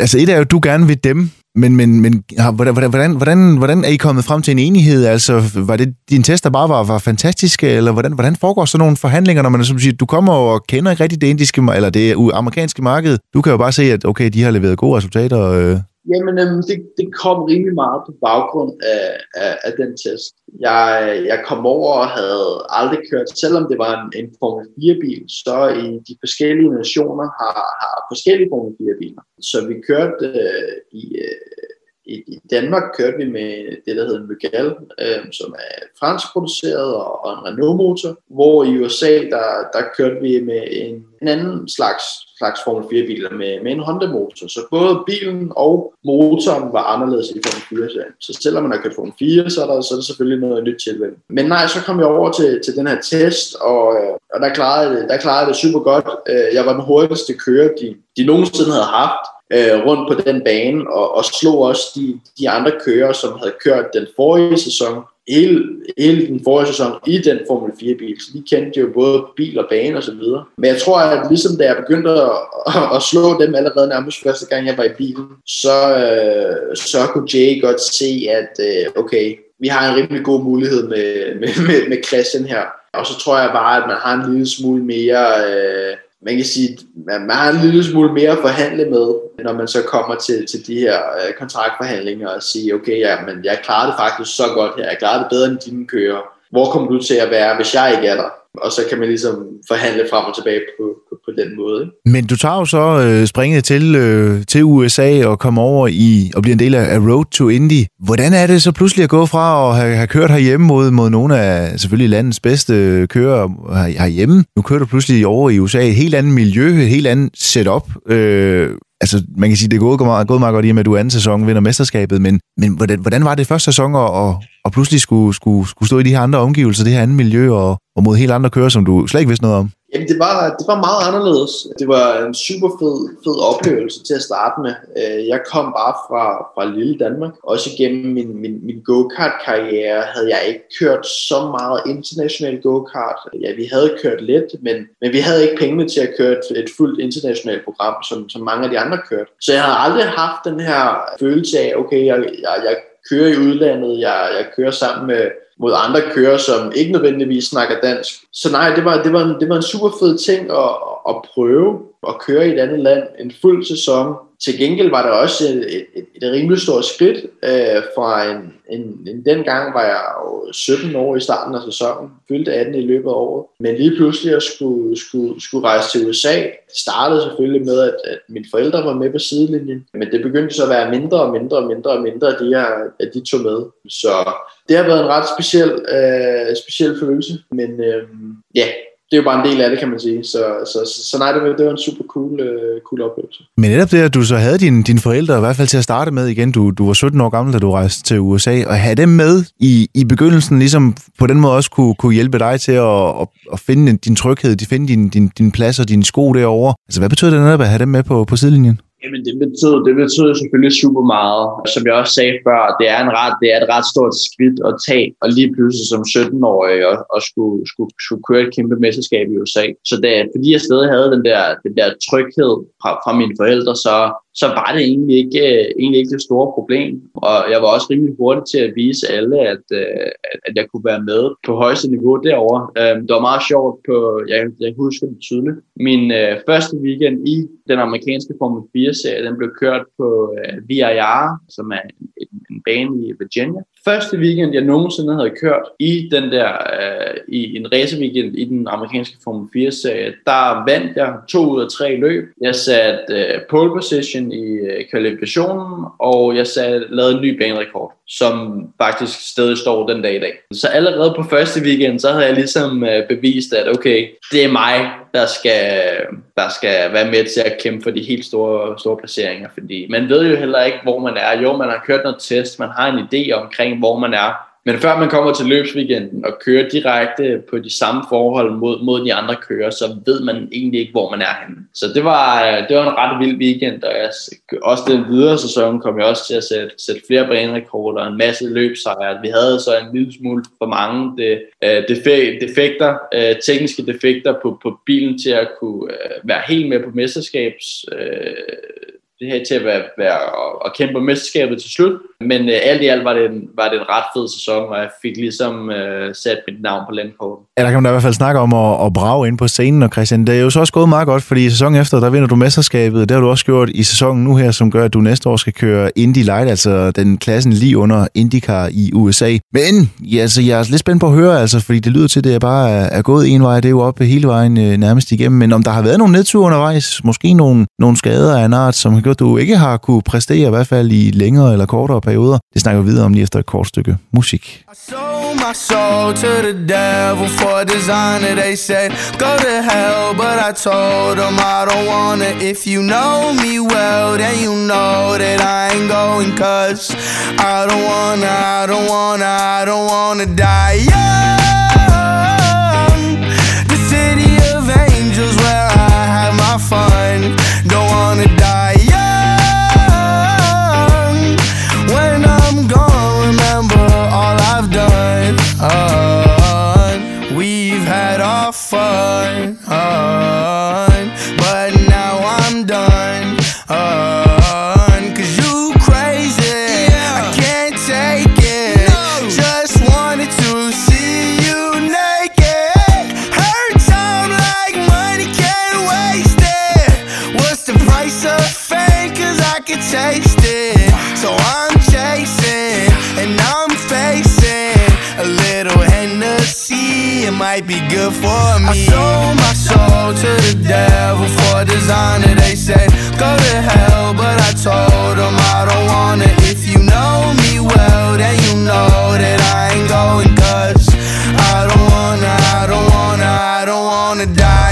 altså, et er jo, du gerne vil dem, men, men, men hvordan, hvordan, hvordan, hvordan er I kommet frem til en enighed? Altså, var det din test, der bare var, var fantastiske, eller hvordan, hvordan foregår sådan nogle forhandlinger, når man som siger, du kommer og kender ikke rigtig det indiske, eller det amerikanske marked? Du kan jo bare se, at okay, de har leveret gode resultater. Øh. Jamen, øhm, det, det kom rimelig meget på baggrund af, af, af den test. Jeg, jeg kom over og havde aldrig kørt, selvom det var en, en Formel 4-bil, så i de forskellige nationer har, har forskellige Formel 4-biler. Så vi kørte øh, i, øh, i, i Danmark kørte vi med det, der hedder en Mugal, øh, som er fransk produceret og, og en Renault-motor, hvor i USA, der, der kørte vi med en, en anden slags, slags Formel 4-biler med, med en Honda-motor. Så både bilen og motoren var anderledes i Formel 4. Så selvom man har kørt Formel 4, så er der, så er der selvfølgelig noget nyt tilvæld. Men nej, så kom jeg over til, til den her test, og, øh, og der, klarede, der klarede det super godt. Øh, jeg var den hurtigste kører, de, de nogensinde havde haft øh, rundt på den bane, og, og slog også de, de andre kører, som havde kørt den forrige sæson, hele, hele den forrige sæson i den Formel 4-bil. Så de kendte jo både bil og bane osv. Men jeg tror, at ligesom da jeg begyndte at, at, at slå dem allerede nærmest første gang, jeg var i bilen, så, øh, så kunne Jay godt se, at øh, okay, vi har en rimelig god mulighed med, med, med, med Christian her. Og så tror jeg bare, at man har en lille smule mere... Øh, man kan sige, at man har en lille smule mere at forhandle med, når man så kommer til, til de her øh, kontraktforhandlinger og sige, okay, ja, men jeg klarer det faktisk så godt her, jeg klarer det bedre end dine kører. Hvor kommer du til at være, hvis jeg ikke er der? og så kan man ligesom forhandle frem og tilbage på, på, den måde. Men du tager jo så øh, springet til, øh, til USA og kommer over i og bliver en del af Road to Indy. Hvordan er det så pludselig at gå fra at have, have kørt herhjemme mod, mod nogle af selvfølgelig landets bedste kører herhjemme? Nu kører du pludselig over i USA, et helt andet miljø, et helt andet setup. Øh, altså, man kan sige, det er gået gået meget godt i med, at du anden sæson vinder mesterskabet, men, men hvordan, hvordan var det første sæson at, og pludselig skulle, skulle, skulle stå i de her andre omgivelser, det her andet miljø, og, og mod helt andre kører, som du slet ikke vidste noget om? Jamen, det var, det var meget anderledes. Det var en super fed, fed oplevelse til at starte med. Øh, jeg kom bare fra, fra lille Danmark. Også igennem min, min, min go-kart-karriere havde jeg ikke kørt så meget international go-kart. Ja, vi havde kørt lidt, men, men vi havde ikke pengene til at køre et, et fuldt internationalt program, som, som mange af de andre kørte. Så jeg havde aldrig haft den her følelse af, okay, jeg, jeg, jeg kører i udlandet, jeg, jeg kører sammen med mod andre kører, som ikke nødvendigvis snakker dansk. Så nej, det var, det var, en, det var en super fed ting at, at prøve at køre i et andet land en fuld sæson. Til gengæld var det også et, et, et, rimelig stort skridt øh, fra en, en, en, dengang var jeg jo 17 år i starten af sæsonen, fyldte 18 i løbet af året. Men lige pludselig at skulle, skulle, skulle rejse til USA. Det startede selvfølgelig med, at, at mine forældre var med på sidelinjen, men det begyndte så at være mindre og mindre og mindre og mindre, at de, her, at de tog med. Så det har været en ret speciel, øh, speciel følelse, men øh, ja, det er jo bare en del af det, kan man sige. Så, så, så, så nej, det var, det var en super cool, øh, cool oplevelse. Men netop det, at du så havde dine, dine forældre, i hvert fald til at starte med igen, du, du var 17 år gammel, da du rejste til USA, og have dem med i, i begyndelsen, ligesom på den måde også kunne, kunne hjælpe dig til at, at, at finde din tryghed, de finde din, din, din plads og dine sko derovre. Altså, hvad betyder det netop at have dem med på, på sidelinjen? Jamen, det betyder, det betyder selvfølgelig super meget. Som jeg også sagde før, det er, en ret, det er et ret stort skridt at tage, og lige pludselig som 17-årig og, og skulle, skulle, skulle køre et kæmpe mesterskab i USA. Så det, fordi jeg stadig havde den der, den der tryghed fra, fra mine forældre, så, så var det egentlig ikke, øh, egentlig ikke det store problem. Og jeg var også rimelig hurtig til at vise alle, at, øh, at jeg kunne være med på højeste niveau derovre. Øhm, det var meget sjovt på, jeg, jeg husker det tydeligt, min øh, første weekend i den amerikanske Formel 4-serie, den blev kørt på øh, VIR, som er en, en bane i Virginia. Første weekend, jeg nogensinde havde kørt i den der, øh, i en raceweekend i den amerikanske Formel 4-serie, der vandt jeg to ud af tre løb. Jeg satte øh, pole position i øh, kvalifikationen, og jeg satte, lavede en ny banerekord, som faktisk stadig står den dag i dag. Så allerede på første weekend, så havde jeg ligesom øh, bevist, at okay, det er mig, der skal, der skal være med til at kæmpe for de helt store, store placeringer, fordi man ved jo heller ikke, hvor man er. Jo, man har kørt noget test, man har en idé omkring, hvor man er, men før man kommer til løbsweekenden og kører direkte på de samme forhold mod, mod de andre kører, så ved man egentlig ikke, hvor man er henne. Så det var, øh, det var en ret vild weekend, og jeg, også den videre sæson kom jeg også til at sætte, sætte flere banerekorder, og en masse løbsejre. Vi havde så en lille smule for mange de, uh, defekter, øh, tekniske defekter på, på bilen til at kunne være helt med på mesterskabs det her til at være, være og, kæmpe mesterskabet til slut. Men øh, alt i alt var det, en, var det en ret fed sæson, og jeg fik ligesom øh, sat mit navn på landkortet. Ja, der kan man da i hvert fald snakke om at, at brage ind på scenen, og Christian, det er jo så også gået meget godt, fordi i sæsonen efter, der vinder du mesterskabet. Det har du også gjort i sæsonen nu her, som gør, at du næste år skal køre Indy Light, altså den klassen lige under IndyCar i USA. Men ja, altså, jeg er lidt spændt på at høre, altså, fordi det lyder til, at det er bare er, gået en vej, det er jo op hele vejen øh, nærmest igennem. Men om der har været nogle nedture undervejs, måske nogle, nogle skader af en art, som har gjort, at du ikke har kunne præstere, i hvert fald i længere eller kortere perioder. Det snakker vi videre om lige efter et kort stykke musik. my soul to the devil for a designer. They said, go to hell, but I told them I don't wanna. If you know me well, then you know that I ain't going, cause I don't wanna, I don't wanna, I don't wanna die young. The city of angels where I have my fun. Done. we've had our fun, might be good for me. I sold my soul to the devil for designer. They said, go to hell, but I told them I don't wanna. If you know me well, then you know that I ain't going. Cause I don't wanna, I don't wanna, I don't wanna die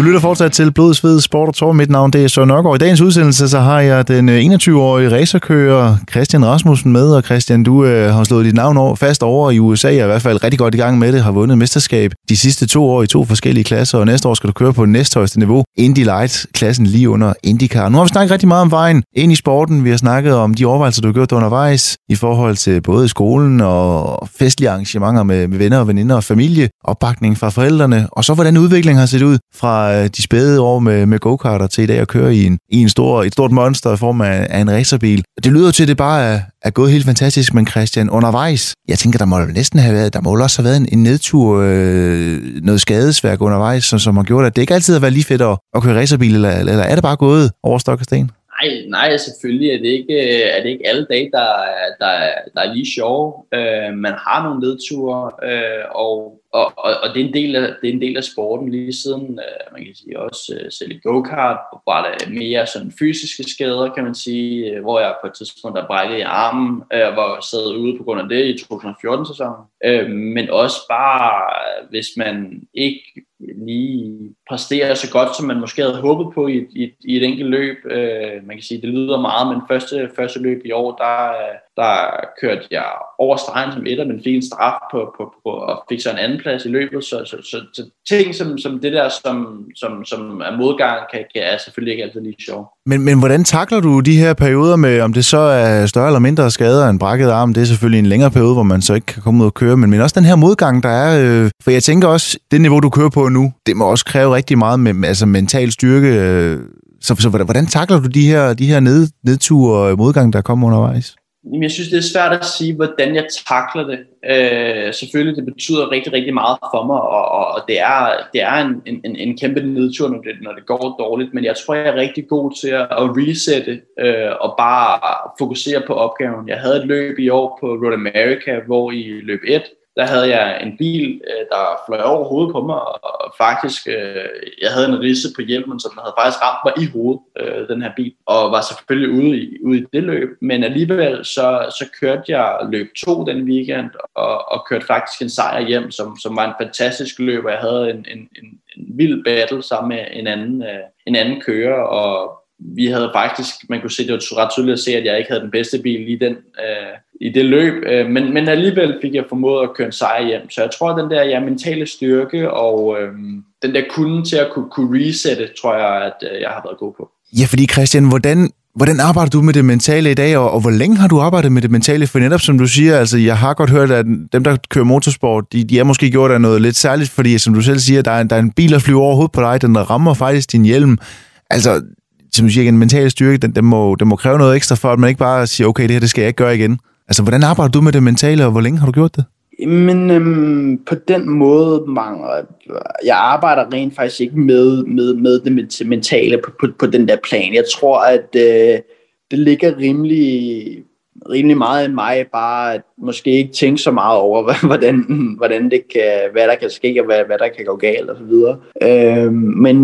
Du lytter fortsat til Blod, Sved, Sport og Tor. Mit navn det er Søren Nørgaard. I dagens udsendelse så har jeg den øh, 21-årige racerkører Christian Rasmussen med. Og Christian, du øh, har slået dit navn over, fast over i USA. Jeg er i hvert fald rigtig godt i gang med det. Har vundet mesterskab de sidste to år i to forskellige klasser. Og næste år skal du køre på næsthøjeste niveau. Indy Light-klassen lige under IndyCar. Nu har vi snakket rigtig meget om vejen ind i sporten. Vi har snakket om de overvejelser, du har gjort undervejs i forhold til både skolen og festlige arrangementer med, med venner og veninder og familie. Opbakning fra forældrene. Og så hvordan udviklingen har set ud fra øh, de spæde år med, med go-karter til i dag at køre i en, i en stor, et stort monster i form af, af en racerbil. Det lyder til, at det bare er, er gået helt fantastisk, men Christian, undervejs, jeg tænker, der må næsten have været, der må også have været en, en nedtur, øh, noget skadesværk undervejs, som, som har gjort, at det ikke altid har været lige fedt at, at køre racerbil, eller, eller er det bare gået over stok og sten? Nej, nej, selvfølgelig er det ikke, øh, er det ikke alle dage, der, der, der er lige sjove. Øh, man har nogle nedture, øh, og og, og, og det, er en del af, det er en del af sporten lige siden, øh, man kan sige også øh, selv i go-kart, hvor der er mere sådan fysiske skader, kan man sige, øh, hvor jeg på et tidspunkt der brækket i armen, øh, hvor jeg sad ude på grund af det i 2014-sæsonen. Øh, men også bare, hvis man ikke lige præsterer så godt, som man måske havde håbet på i, i, i et enkelt løb. Øh, man kan sige, det lyder meget, men første, første løb i år, der, der kørte jeg over stregen som etter, men fik en straf på, på, på og fik så en anden plads i løbet. Så, så, så, så ting som, som det der, som, som, som er modgang, kan, kan er selvfølgelig ikke altid lige sjov. Men, men hvordan takler du de her perioder med, om det så er større eller mindre skader end brækket arm? Det er selvfølgelig en længere periode, hvor man så ikke kan komme ud og køre, men, men også den her modgang, der er... Øh, for jeg tænker også, det niveau, du kører på nu, det må også kræve rigtig meget med altså mental styrke. Øh, så, så hvordan takler du de her, de her ned, nedture og modgang, der kommer undervejs? Jamen, jeg synes, det er svært at sige, hvordan jeg takler det. Øh, selvfølgelig, det betyder rigtig, rigtig meget for mig, og, og, og det er, det er en, en, en kæmpe nedtur, når det, når det går dårligt, men jeg tror, jeg er rigtig god til at, at resette øh, og bare fokusere på opgaven. Jeg havde et løb i år på Road America, hvor i løb 1, der havde jeg en bil, øh, der fløj over hovedet på mig, og faktisk, øh, jeg havde en risse på hjelmen, som havde faktisk ramt mig i hovedet, øh, den her bil, og var selvfølgelig ude i, ude i det løb. Men alligevel, så, så kørte jeg løb to den weekend, og, og kørte faktisk en sejr hjem, som, som var en fantastisk løb, og jeg havde en, en, en, en vild battle sammen med en anden, en anden kører, og vi havde faktisk, man kunne se, det var ret tydeligt at se, at jeg ikke havde den bedste bil i den, øh, i det løb, øh, men, men alligevel fik jeg formået at køre en sejr hjem. Så jeg tror, at den der ja, mentale styrke og øh, den der kunde til at kunne, kunne resette, tror jeg, at øh, jeg har været god på. Ja, fordi Christian, hvordan, hvordan arbejder du med det mentale i dag, og, og hvor længe har du arbejdet med det mentale? For netop som du siger, altså jeg har godt hørt, at dem, der kører motorsport, de, de har måske gjort der noget lidt særligt, fordi som du selv siger, der er, der er en bil, der flyver over hovedet på dig, den rammer faktisk din hjelm. Altså, som du siger, en mental styrke, den, den, må, den må kræve noget ekstra for, at man ikke bare siger, okay, det her det skal jeg ikke gøre igen. Altså, hvordan arbejder du med det mentale, og hvor længe har du gjort det? Men øhm, på den måde, mangler jeg arbejder rent faktisk ikke med, med, med det mentale på, på, på den der plan. Jeg tror, at øh, det ligger rimelig, rimelig meget i mig, bare at måske ikke tænke så meget over, <laughs> hvordan, hvordan det kan, hvad der kan ske, og hvad, hvad der kan gå galt og så videre. Øh, men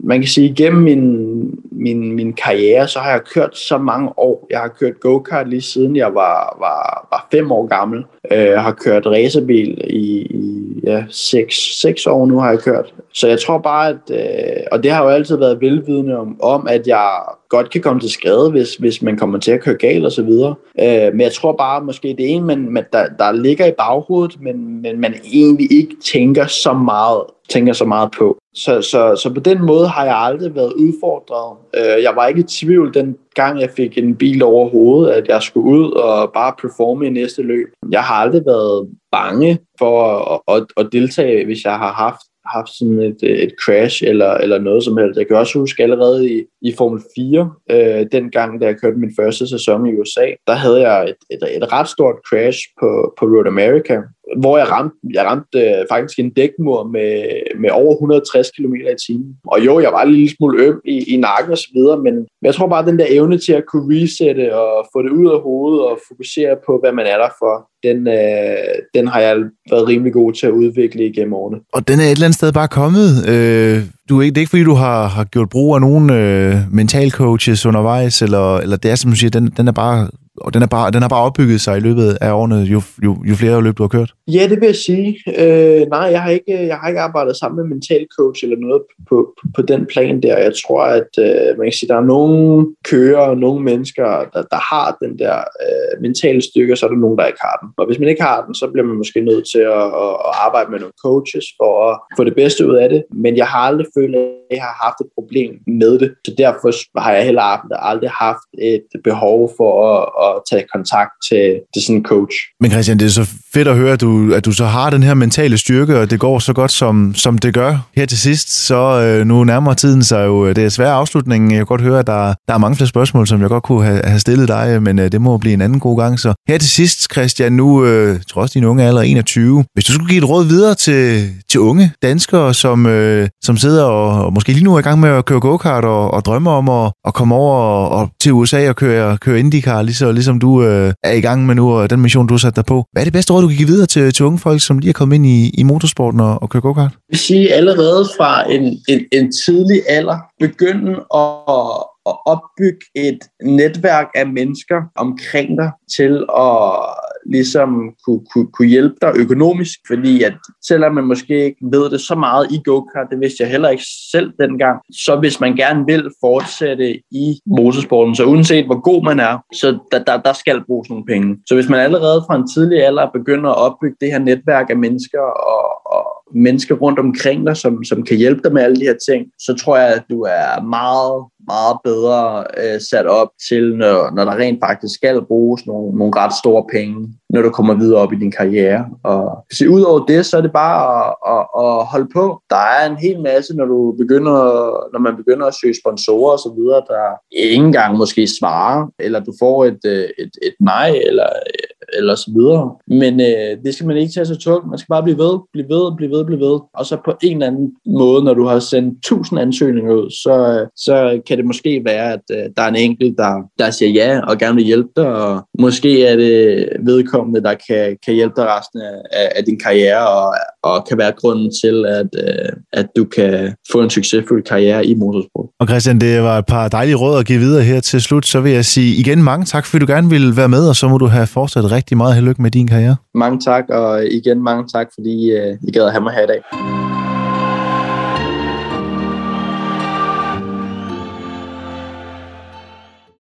man kan sige, igennem min, min, min karriere, så har jeg kørt så mange år. Jeg har kørt go-kart lige siden jeg var, var, var fem år gammel. Øh, jeg har kørt racerbil i, i ja, seks, seks år nu har jeg kørt. Så jeg tror bare, at, øh, og det har jo altid været velvidende om, om, at jeg godt kan komme til skade, hvis, hvis man kommer til at køre galt og så videre. Øh, men jeg tror bare, måske det er en, man, man, der, der ligger i baghovedet, men, men man egentlig ikke tænker så meget, tænker så meget på. Så, så, så på den måde har jeg aldrig været udfordret. Øh, jeg var ikke i tvivl den gang, jeg fik en bil over hovedet, at jeg skulle ud og bare performe i næste løb. Jeg har aldrig været bange for at, at, at deltage, hvis jeg har haft haft sådan et, et crash eller, eller noget som helst. Jeg kan også huske allerede i, i Formel 4, øh, den gang, da jeg kørte min første sæson i USA, der havde jeg et, et, et ret stort crash på, på Road America, hvor jeg ramte, jeg ramte øh, faktisk en dækmur med, med over 160 km i timen. Og jo, jeg var en lille smule øm i, i nakken og så videre, men, men jeg tror bare, at den der evne til at kunne resette og få det ud af hovedet og fokusere på, hvad man er der for, den, øh, den har jeg været rimelig god til at udvikle igennem årene. Og den er et eller andet sted bare kommet. Øh, du ikke, det er ikke fordi, du har, har gjort brug af nogen øh, mental coaches undervejs, eller, eller det er som du siger, den, den er bare og den, er bare, den har bare opbygget sig i løbet af årene, jo, jo, jo flere løb du har kørt? Ja, det vil jeg sige. Øh, nej, jeg har, ikke, jeg har ikke arbejdet sammen med mental coach eller noget på, på, på den plan der. Jeg tror, at øh, man kan sige, der er nogle kører og nogle mennesker, der, der har den der øh, mentale stykke, og så er der nogen, der ikke har den. Og hvis man ikke har den, så bliver man måske nødt til at, at, at arbejde med nogle coaches for at få det bedste ud af det. Men jeg har aldrig følt, at jeg har haft et problem med det. Så derfor har jeg heller aldrig haft et behov for at, at tage kontakt til, til sådan en coach. Men Christian, det er så fedt at høre, at du, at du så har den her mentale styrke, og det går så godt, som, som det gør. Her til sidst, så øh, nu nærmer tiden sig jo, øh, det er svære afslutning. Jeg kan godt høre, at der, der er mange flere spørgsmål, som jeg godt kunne have, have stillet dig, øh, men øh, det må blive en anden god gang. Så her til sidst, Christian, nu øh, trods din unge alder 21, hvis du skulle give et råd videre til, til unge danskere, som, øh, som sidder og, og måske lige nu er i gang med at køre go-kart og, og drømmer om at, at komme over og, og til USA og køre, køre IndyCar, så ligesom du øh, er i gang med nu, og den mission, du har sat dig på. Hvad er det bedste råd, du kan give videre til, til unge folk, som lige er kommet ind i, i motorsporten og, og køre go-kart? Jeg vil sige, allerede fra en, en, en tidlig alder, begynde at, at opbygge et netværk af mennesker omkring dig til at ligesom kunne, kunne, kunne hjælpe dig økonomisk, fordi at selvom man måske ikke ved det så meget i go-kart, det vidste jeg heller ikke selv dengang, så hvis man gerne vil fortsætte i motorsporten, så uanset hvor god man er, så der, der, der skal bruges nogle penge. Så hvis man allerede fra en tidlig alder begynder at opbygge det her netværk af mennesker og, og mennesker rundt omkring dig, som, som kan hjælpe dig med alle de her ting, så tror jeg, at du er meget, meget bedre øh, sat op til, når, når der rent faktisk skal bruges nogle, nogle ret store penge, når du kommer videre op i din karriere. Og så ud over det, så er det bare at, at, at holde på. Der er en hel masse, når du begynder, når man begynder at søge sponsorer og så videre, der ikke engang måske svarer, eller du får et, øh, et, et nej, eller eller så videre. Men øh, det skal man ikke tage så tungt. Man skal bare blive ved, blive ved, blive ved, blive ved. Og så på en eller anden måde, når du har sendt tusind ansøgninger ud, så, øh, så kan det måske være, at øh, der er en enkelt, der, der siger ja og gerne vil hjælpe dig, og måske er det vedkommende, der kan, kan hjælpe dig resten af, af din karriere, og, og kan være grunden til, at, øh, at du kan få en succesfuld karriere i motorsport. Og Christian, det var et par dejlige råd at give videre her til slut. Så vil jeg sige igen mange tak, fordi du gerne ville være med, og så må du have fortsat rigtig meget held med din karriere. Mange tak, og igen mange tak, fordi øh, I gad at have mig her i dag.